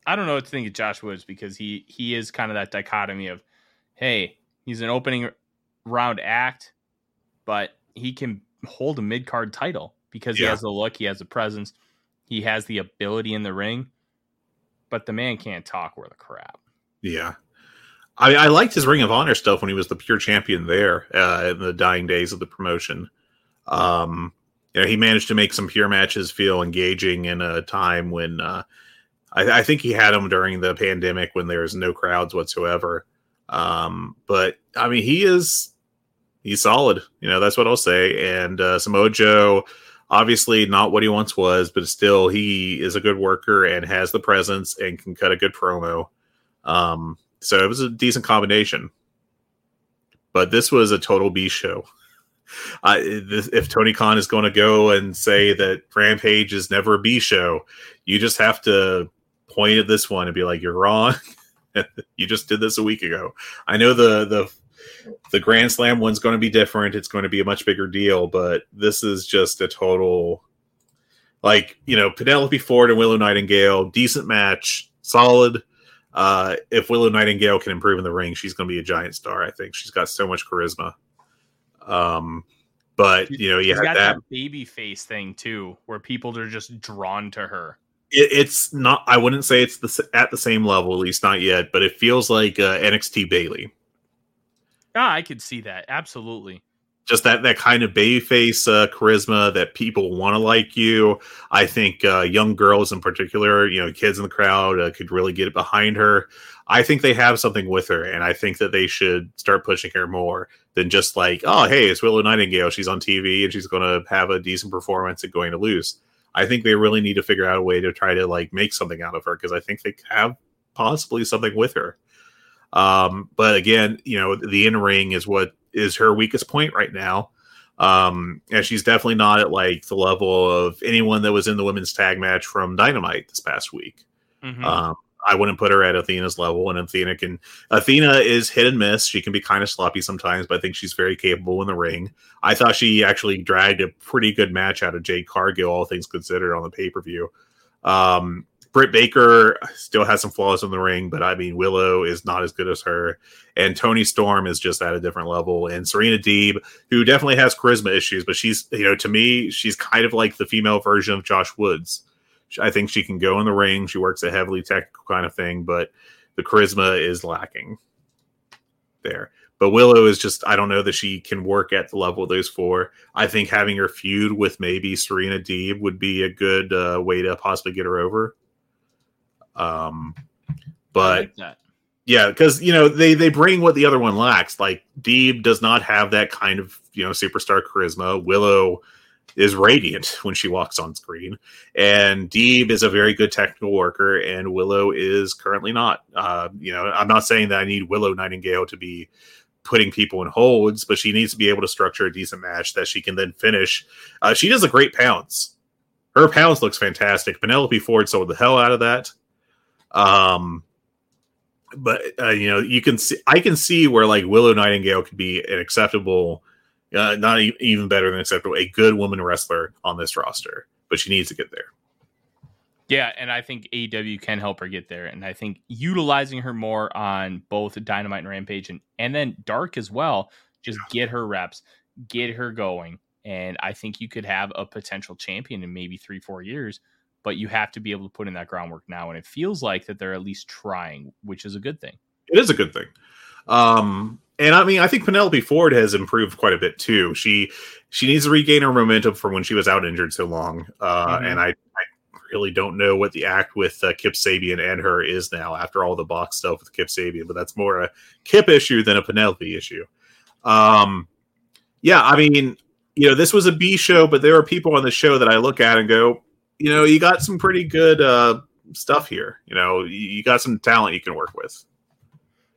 I don't know what to think of Josh Woods because he he is kind of that dichotomy of, hey, he's an opening round act, but he can hold a mid card title because yeah. he has the look, he has the presence, he has the ability in the ring, but the man can't talk worth a crap. Yeah. I, I liked his Ring of Honor stuff when he was the pure champion there uh, in the dying days of the promotion. Um, you know, he managed to make some pure matches feel engaging in a time when uh, I, I, think he had them during the pandemic when there was no crowds whatsoever. Um, but I mean, he is he's solid. You know, that's what I'll say. And uh, Samoa Joe, obviously not what he once was, but still he is a good worker and has the presence and can cut a good promo. Um, so it was a decent combination. But this was a total B show. Uh, this, if Tony Khan is going to go and say that Rampage is never a B show, you just have to point at this one and be like, "You're wrong. you just did this a week ago." I know the the the Grand Slam one's going to be different. It's going to be a much bigger deal, but this is just a total like you know Penelope Ford and Willow Nightingale, decent match, solid. Uh, if Willow Nightingale can improve in the ring, she's going to be a giant star. I think she's got so much charisma. Um, but you know, you have that, that baby face thing too, where people are just drawn to her. It, it's not. I wouldn't say it's the at the same level, at least not yet. But it feels like uh, NXT Bayley. Yeah, I could see that absolutely. Just that that kind of baby face uh, charisma that people want to like you. I think uh, young girls in particular, you know, kids in the crowd uh, could really get behind her. I think they have something with her, and I think that they should start pushing her more than just like, oh, hey, it's Willow Nightingale. She's on TV and she's going to have a decent performance and going to lose. I think they really need to figure out a way to try to like make something out of her because I think they have possibly something with her. Um, but again, you know, the in ring is what is her weakest point right now. Um, and she's definitely not at like the level of anyone that was in the women's tag match from Dynamite this past week. Mm-hmm. Um, I wouldn't put her at Athena's level, and Athena can. Athena is hit and miss. She can be kind of sloppy sometimes, but I think she's very capable in the ring. I thought she actually dragged a pretty good match out of Jade Cargill, all things considered, on the pay per view. Um, Britt Baker still has some flaws in the ring, but I mean Willow is not as good as her, and Toni Storm is just at a different level. And Serena Deeb, who definitely has charisma issues, but she's you know to me she's kind of like the female version of Josh Woods. I think she can go in the ring. She works a heavily technical kind of thing, but the charisma is lacking there. But Willow is just, I don't know that she can work at the level of those four. I think having her feud with maybe Serena Deeb would be a good uh, way to possibly get her over. Um, but like yeah, because you know they they bring what the other one lacks. Like Deeb does not have that kind of you know superstar charisma. Willow is radiant when she walks on screen. And Deeb is a very good technical worker, and Willow is currently not. Uh, you know, I'm not saying that I need Willow Nightingale to be putting people in holds, but she needs to be able to structure a decent match that she can then finish. Uh, she does a great pounce. Her pounce looks fantastic. Penelope Ford sold the hell out of that. Um, but uh, you know, you can see I can see where like Willow Nightingale could be an acceptable uh, not e- even better than acceptable, a good woman wrestler on this roster, but she needs to get there. Yeah, and I think AEW can help her get there, and I think utilizing her more on both Dynamite and Rampage, and and then Dark as well, just get her reps, get her going, and I think you could have a potential champion in maybe three, four years. But you have to be able to put in that groundwork now, and it feels like that they're at least trying, which is a good thing. It is a good thing. Um, and I mean, I think Penelope Ford has improved quite a bit too. She she needs to regain her momentum from when she was out injured so long. Uh, mm-hmm. And I, I really don't know what the act with uh, Kip Sabian and her is now after all the box stuff with Kip Sabian, but that's more a Kip issue than a Penelope issue. Um, yeah, I mean, you know, this was a B show, but there are people on the show that I look at and go, you know, you got some pretty good uh, stuff here. You know, you got some talent you can work with.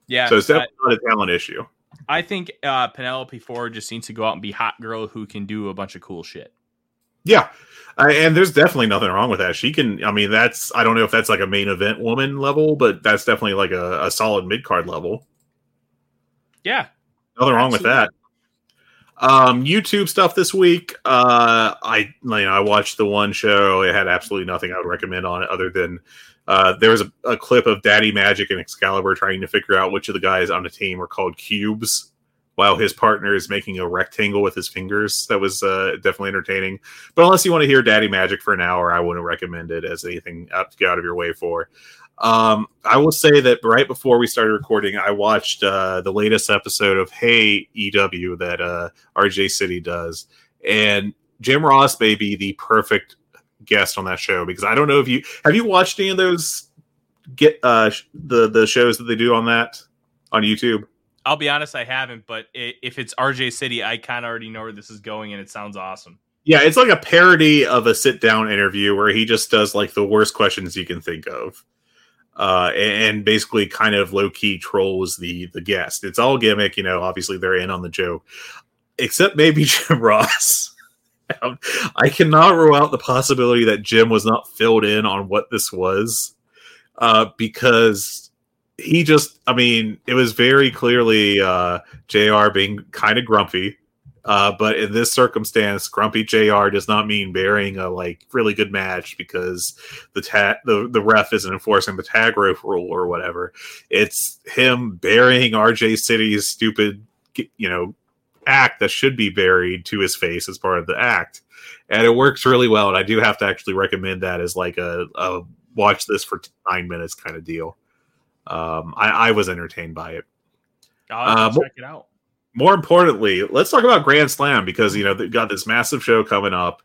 Yeah. So it's definitely I, not a talent issue. I think uh, Penelope Ford just needs to go out and be hot girl who can do a bunch of cool shit. Yeah. Uh, and there's definitely nothing wrong with that. She can, I mean, that's, I don't know if that's like a main event woman level, but that's definitely like a, a solid mid card level. Yeah. Nothing wrong with that. Um, YouTube stuff this week. Uh, I, you know, I watched the one show. It had absolutely nothing I would recommend on it other than uh, there was a, a, clip of Daddy Magic and Excalibur trying to figure out which of the guys on the team are called cubes, while his partner is making a rectangle with his fingers. That was uh, definitely entertaining. But unless you want to hear Daddy Magic for an hour, I wouldn't recommend it as anything to go out of your way for. Um, I will say that right before we started recording, I watched uh, the latest episode of Hey EW that uh, RJ City does, and Jim Ross may be the perfect guest on that show because I don't know if you have you watched any of those get uh the the shows that they do on that on YouTube. I'll be honest, I haven't, but if it's RJ City, I kind of already know where this is going, and it sounds awesome. Yeah, it's like a parody of a sit down interview where he just does like the worst questions you can think of. Uh, and basically kind of low key trolls the the guest. It's all gimmick, you know. Obviously, they're in on the joke, except maybe Jim Ross. I cannot rule out the possibility that Jim was not filled in on what this was, uh, because he just, I mean, it was very clearly uh, Jr. being kind of grumpy. Uh, but in this circumstance, Grumpy Jr. does not mean burying a like really good match because the ta- the the ref isn't enforcing the tag rope rule or whatever. It's him burying RJ City's stupid, you know, act that should be buried to his face as part of the act, and it works really well. And I do have to actually recommend that as like a, a watch this for nine minutes kind of deal. Um, I, I was entertained by it. I'll uh, check it out. More importantly, let's talk about Grand Slam because you know they've got this massive show coming up,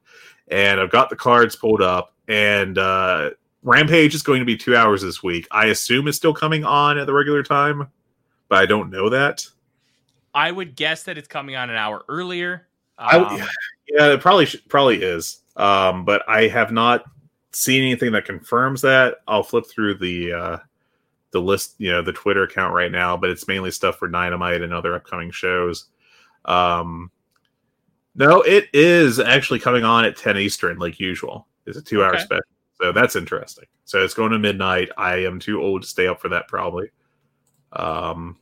and I've got the cards pulled up, and uh, Rampage is going to be two hours this week. I assume it's still coming on at the regular time, but I don't know that. I would guess that it's coming on an hour earlier. Um, I, yeah, it probably probably is. Um, but I have not seen anything that confirms that. I'll flip through the uh, the list, you know, the Twitter account right now, but it's mainly stuff for Dynamite and other upcoming shows. Um, no, it is actually coming on at 10 Eastern, like usual. It's a two hour okay. special. So that's interesting. So it's going to midnight. I am too old to stay up for that, probably. Um,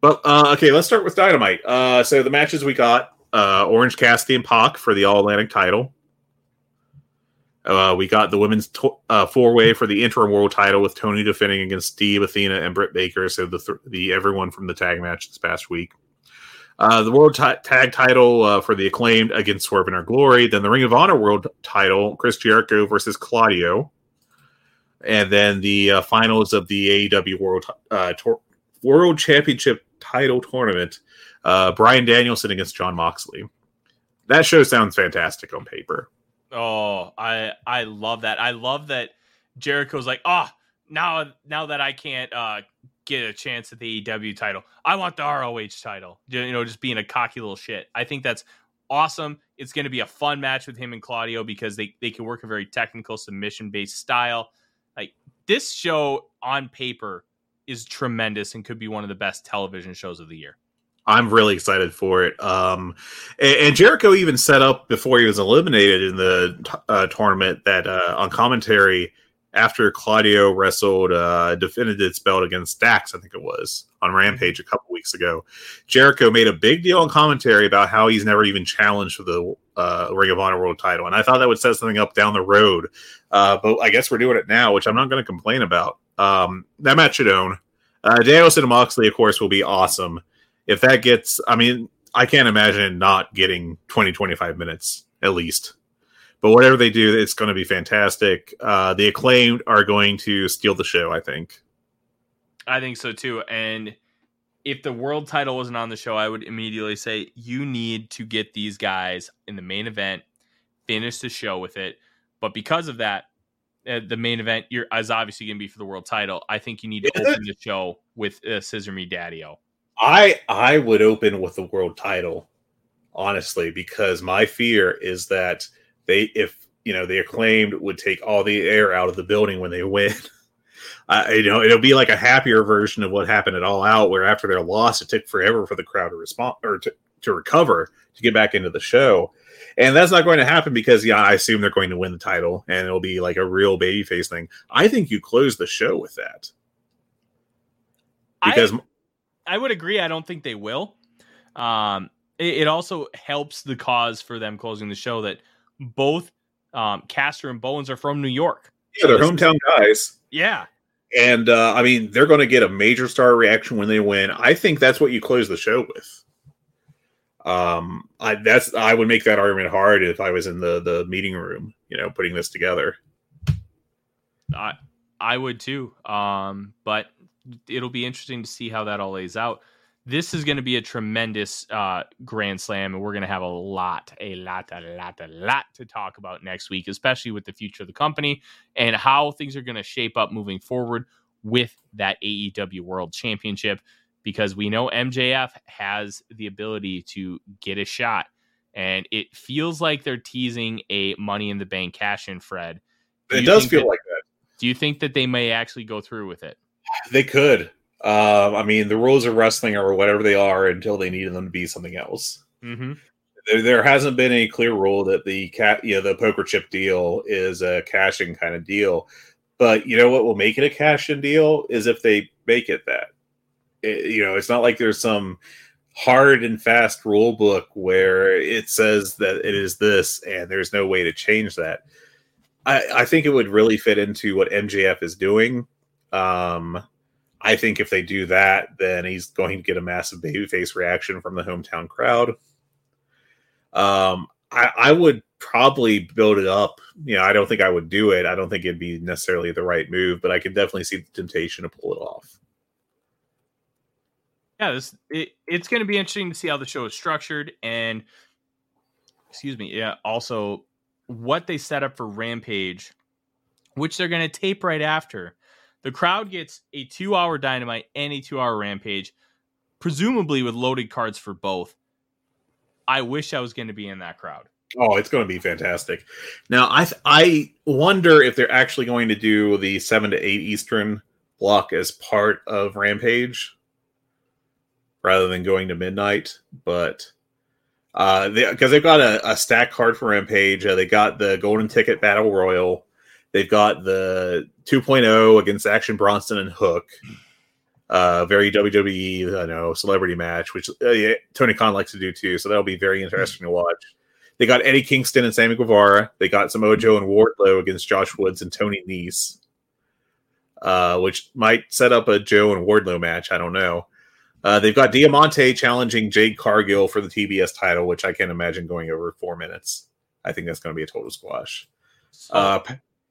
but uh, okay, let's start with Dynamite. Uh, so the matches we got uh, Orange Cassidy and Pac for the All Atlantic title. Uh, we got the women's to- uh, four way for the interim world title with Toni defending against Steve, Athena, and Britt Baker. So the th- the everyone from the tag match this past week. Uh, the world t- tag title uh, for the acclaimed against Swerve in Our Glory. Then the Ring of Honor world title, Chris Jericho versus Claudio. And then the uh, finals of the AEW World uh, Tor- World Championship title tournament, Bryan Danielson against Jon Moxley. That show sounds fantastic on paper. Oh, I I love that. I love that Jericho's like, oh, now now that I can't uh, get a chance at the AEW title, I want the ROH title. You know, just being a cocky little shit. I think that's awesome. It's going to be a fun match with him and Claudio because they they can work a very technical submission based style. Like this show on paper is tremendous and could be one of the best television shows of the year. I'm really excited for it. Um, and, and, Jericho even set up before he was eliminated in the uh, tournament that uh, on commentary after Claudio wrestled, uh, defended its belt against Dax, I think it was on Rampage a couple weeks ago. Jericho made a big deal on commentary about how he's never even challenged for the uh, Ring of Honor World Title, and I thought that would set something up down the road. Uh, but I guess we're doing it now, which I'm not going to complain about. Um, that match should own. Uh, Danielson and Moxley, of course, will be awesome if that gets, I mean, I can't imagine not getting 20, 25 minutes at least. But whatever they do, it's going to be fantastic. Uh, the acclaimed are going to steal the show, I think. I think so too. And if the world title wasn't on the show, I would immediately say you need to get these guys in the main event, finish the show with it. But because of that, uh, the main event is obviously going to be for the world title. I think you need to open the show with uh, Scissor Me Daddy-O. I I would open with the world title, honestly, because my fear is that they if you know the acclaimed would take all the air out of the building when they win. I, you know, it'll be like a happier version of what happened at All Out, where after their loss, it took forever for the crowd to respond or to, to recover to get back into the show. And that's not going to happen because, yeah, I assume they're going to win the title and it'll be like a real babyface thing. I think you close the show with that because I, I would agree. I don't think they will. Um, it, it, also helps the cause for them closing the show that both um, Caster and Bowens are from New York. Yeah, they're hometown guys. Yeah. And uh, I mean, they're going to get a major star reaction when they win. I think that's what you close the show with. Um, I that's I would make that argument hard if I was in the the meeting room, you know, putting this together. I I would too. Um, but it'll be interesting to see how that all lays out. this is going to be a tremendous uh, Grand Slam, and we're going to have a lot, a lot, a lot, a lot to talk about next week, especially with the future of the company and how things are going to shape up moving forward with that AEW World Championship. Because we know MJF has the ability to get a shot, and it feels like they're teasing a Money in the Bank cash in, Fred. Do it does feel that, like that. Do you think that they may actually go through with it? They could. Uh, I mean, the rules of wrestling are whatever they are until they need them to be something else. Mm-hmm. There, there, hasn't been any clear rule that the cat, you know, the poker chip deal is a cashing kind of deal. But you know what will make it a cash in deal is if they make it that. It, you know, it's not like there's some hard and fast rule book where it says that it is this and there's no way to change that. I, I think it would really fit into what MJF is doing. Um, I think if they do that, then he's going to get a massive babyface reaction from the hometown crowd. Um, I, I would probably build it up. You know, I don't think I would do it. I don't think it'd be necessarily the right move, but I can definitely see the temptation to pull it off. Yeah, this it, it's going to be interesting to see how the show is structured and excuse me, yeah, also what they set up for Rampage, which they're going to tape right after the crowd gets a two hour dynamite and a two hour rampage, presumably with loaded cards for both. I wish I was going to be in that crowd. Oh, it's going to be fantastic. Now, I I wonder if they're actually going to do the seven to eight Eastern block as part of Rampage, rather than going to midnight. But uh, because they, have got a, a stack card for Rampage, uh, they got the Golden Ticket Battle Royal, They've got the 2.0 against Action Bronson and Hook. Uh, very WWE, I know, celebrity match, which uh, yeah, Tony Khan likes to do too. So that'll be very interesting to watch. They got Eddie Kingston and Sammy Guevara. They got Samoa Joe and Wardlow against Josh Woods and Tony Nese, uh, which might set up a Joe and Wardlow match. I don't know. Uh, they've got Diamante challenging Jade Cargill for the TBS title, which I can't imagine going over four minutes. I think that's going to be a total squash. Uh,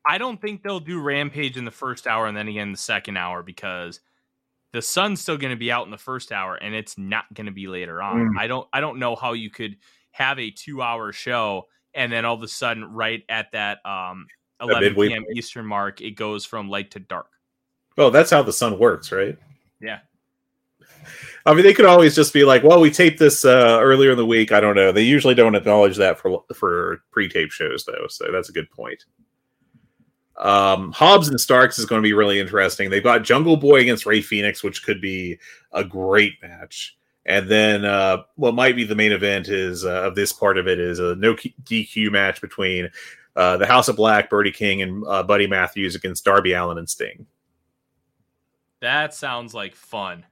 I don't think they'll do Rampage in the first hour and then again the second hour because the sun's still going to be out in the first hour and it's not going to be later on. Mm. I don't I don't know how you could have a 2-hour show and then all of a sudden right at that um 11 p.m. Eastern mark it goes from light to dark. Well, that's how the sun works, right? Yeah. I mean, they could always just be like, "Well, we taped this uh, earlier in the week." I don't know. They usually don't acknowledge that for for pre-tape shows, though. So that's a good point. Um, Hobbs and Starks is going to be really interesting. They've got Jungle Boy against Rey Fenix, which could be a great match. And then uh, what might be the main event is uh, of this part of it is a no DQ match between uh, the House of Black, Brody King, and uh, Buddy Matthews against Darby Allin and Sting. That sounds like fun.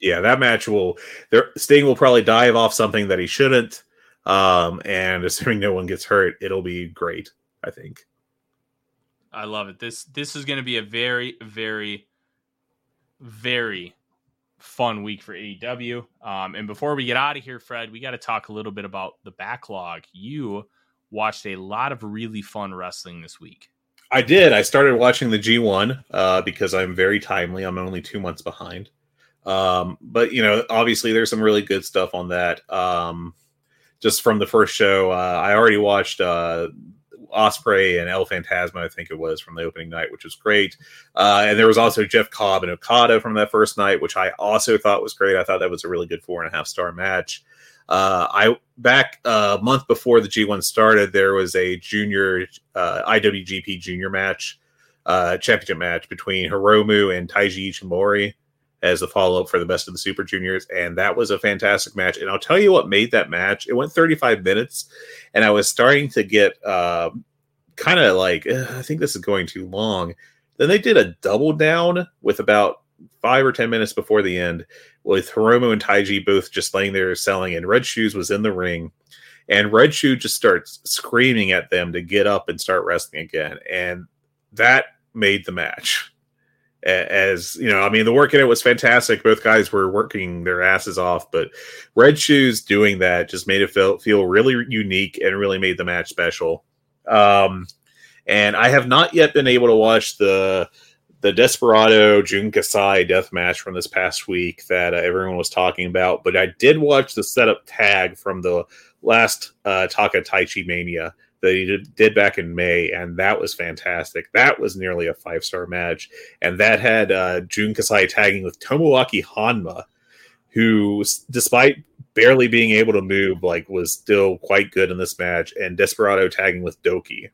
Yeah, that match will. There, Sting will probably dive off something that he shouldn't, um, and assuming no one gets hurt, it'll be great. I think. I love it. This this is going to be a very very very fun week for AEW. Um, and before we get out of here, Fred, we got to talk a little bit about the backlog. You watched a lot of really fun wrestling this week. I did. I started watching the G1 uh, because I'm very timely. I'm only two months behind. Um, but you know, obviously, there's some really good stuff on that. Um, just from the first show, uh, I already watched uh, Ospreay and El Phantasmo, I think it was from the opening night, which was great. Uh, and there was also Jeff Cobb and Okada from that first night, which I also thought was great. I thought that was a really good four and a half star match. Uh, I back a month before the G1 started, there was a junior uh, IWGP junior match, uh, championship match between Hiromu and Taiji Ishimori as the follow up for the best of the Super Juniors, and that was a fantastic match. And I'll tell you what made that match. It went 35 minutes, and I was starting to get uh, kind of like, I think this is going too long. Then they did a double down with about five or 10 minutes before the end, with Hiromu and Taiji both just laying there selling, and Red Shoes was in the ring. And Red Shoe just starts screaming at them to get up and start wrestling again. And that made the match as you know, I mean, the work in it was fantastic. Both guys were working their asses off, but Red Shoes doing that just made it feel feel really unique and really made the match special. Um, and I have not yet been able to watch the the Desperado Jun Kasai death match from this past week that uh, everyone was talking about, but I did watch the setup tag from the last uh, Taka Taichi Mania that he did, did, back in May, and that was fantastic. That was nearly a five star match, and that had uh, Jun Kasai tagging with Tomoaki Honma, who, despite barely being able to move, like was still quite good in this match, and Desperado tagging with DOUKI.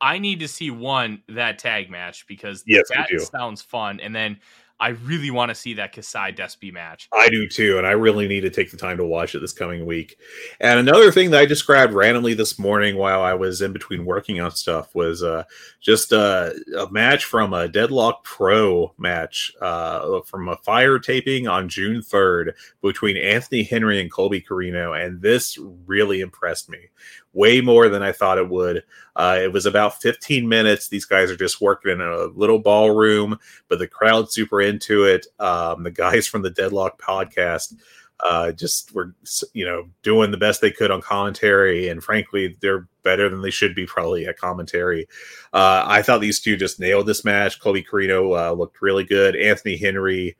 I need to see one that tag match because yes, that sounds fun, and then I really want to see that Kasai Despy match. I do too, and I really need to take the time to watch it this coming week. And another thing that I described randomly this morning while I was in between working on stuff was uh, just uh, a match from a Deadlock Pro match uh, from a fire taping on June 3rd between Anthony Henry and Colby Corino, and this really impressed me way more than I thought it would. Uh, it was about 15 minutes. These guys are just working in a little ballroom, but the crowd's super into it. Um, the guys from the Deadlock podcast uh, just were, you know, doing the best they could on commentary, and frankly, they're better than they should be probably at commentary. Uh, I thought these two just nailed this match. Colby Corino uh, looked really good. Anthony Henry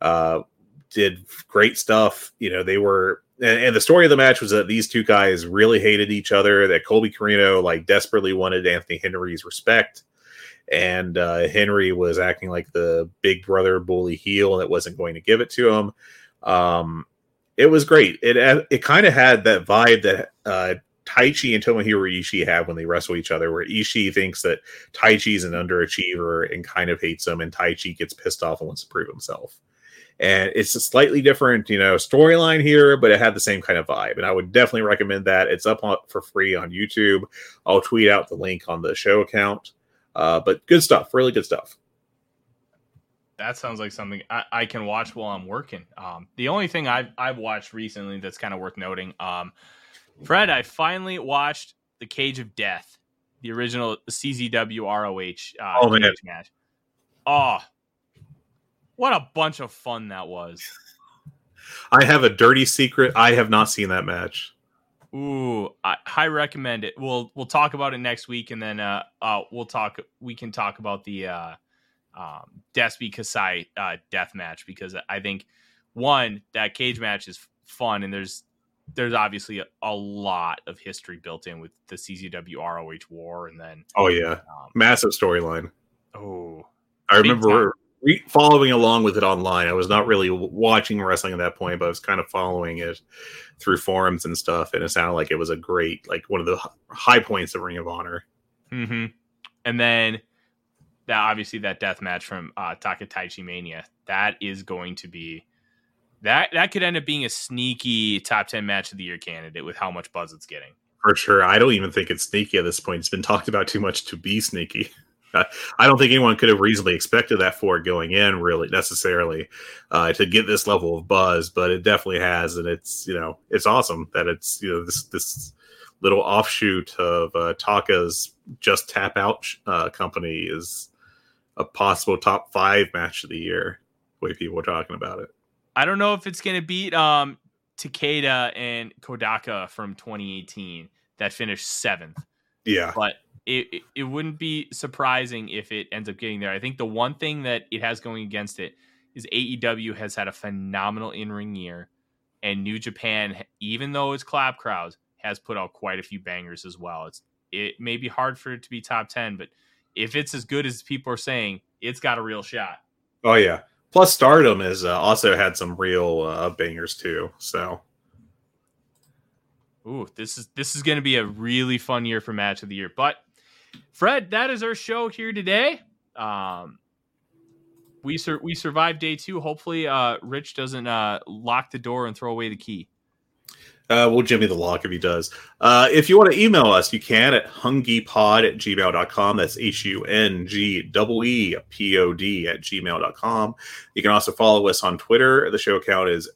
uh, did great stuff. You know, they were and, and, the story of the match was that these two guys really hated each other. That Colby Corino like desperately wanted Anthony Henry's respect, and uh, Henry was acting like the big brother bully heel that wasn't going to give it to him. Um, it was great. It it kind of had that vibe that uh, and Tomohiro Ishii have when they wrestle each other, where Ishii thinks that Taichi's an underachiever and kind of hates him, and Taichi gets pissed off and wants to prove himself and it's a slightly different you know storyline here but it had the same kind of vibe. And i would definitely recommend that. It's up on, for free on youtube. I'll tweet out the link on the show account. Uh, but good stuff really good stuff. That sounds like something I, I can watch while i'm working. Um, the only thing I've, I've watched recently that's kind of worth noting um, fred i finally watched the cage of death the original czw roh uh, oh, man. match. Oh what a bunch of fun that was. I have a dirty secret. I have not seen that match. Ooh, I, I recommend it. We'll we'll talk about it next week, and then uh, uh we'll talk. We can talk about the uh, um, Despy Kasai uh, death match because I think one that cage match is fun, and there's there's obviously a, a lot of history built in with the CZW ROH war, and then oh yeah, um, massive storyline. Oh, I remember re- following along with it online. I was not really watching wrestling at that point, but I was kind of following it through forums and stuff, and it sounded like it was a great, like one of the high points of Ring of Honor. Mm-hmm. And then that obviously that death match from uh, Taka Taichi Mania that is going to be that that could end up being a sneaky top ten match of the year candidate with how much buzz it's getting. For sure, I don't even think it's sneaky at this point. It's been talked about too much to be sneaky. I don't think anyone could have reasonably expected that for going in, really necessarily, uh, to get this level of buzz. But it definitely has, and it's you know it's awesome that it's you know this this little offshoot of uh, Taka's Just Tap Out uh, company is a possible top five match of the year. The way people are talking about it. I don't know if it's going to beat um, Takeda and Kodaka from 2018 that finished seventh. Yeah, but it, it wouldn't be surprising if it ends up getting there. I think the one thing that it has going against it is AEW has had a phenomenal in ring year, and New Japan, even though it's clap crowds, has put out quite a few bangers as well. It's it may be hard for it to be top ten, but if it's as good as people are saying, it's got a real shot. Oh yeah. Plus, Stardom has uh, also had some real uh, bangers too. So Ooh, this is this is going to be a really fun year for match of the year. But Fred, that is our show here today. Um, we sur- we survived day two. Hopefully, uh, Rich doesn't uh, lock the door and throw away the key. Uh, we'll jimmy the lock if he does. Uh, if you want to email us, you can at hungepod at gmail.com. That's H U N G E P O D at gmail.com. You can also follow us on Twitter. The show account is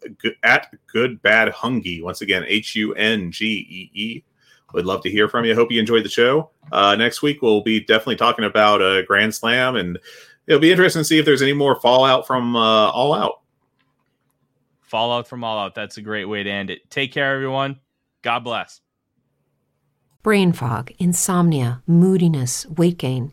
at good bad hungy. Once again, H U N G E E would love to hear from you. Hope you enjoyed the show. Uh, next week, we'll be definitely talking about a Grand Slam, and it'll be interesting to see if there's any more fallout from uh, All Out. Fallout from All Out. That's a great way to end it. Take care, everyone. God bless. Brain fog, insomnia, moodiness, weight gain.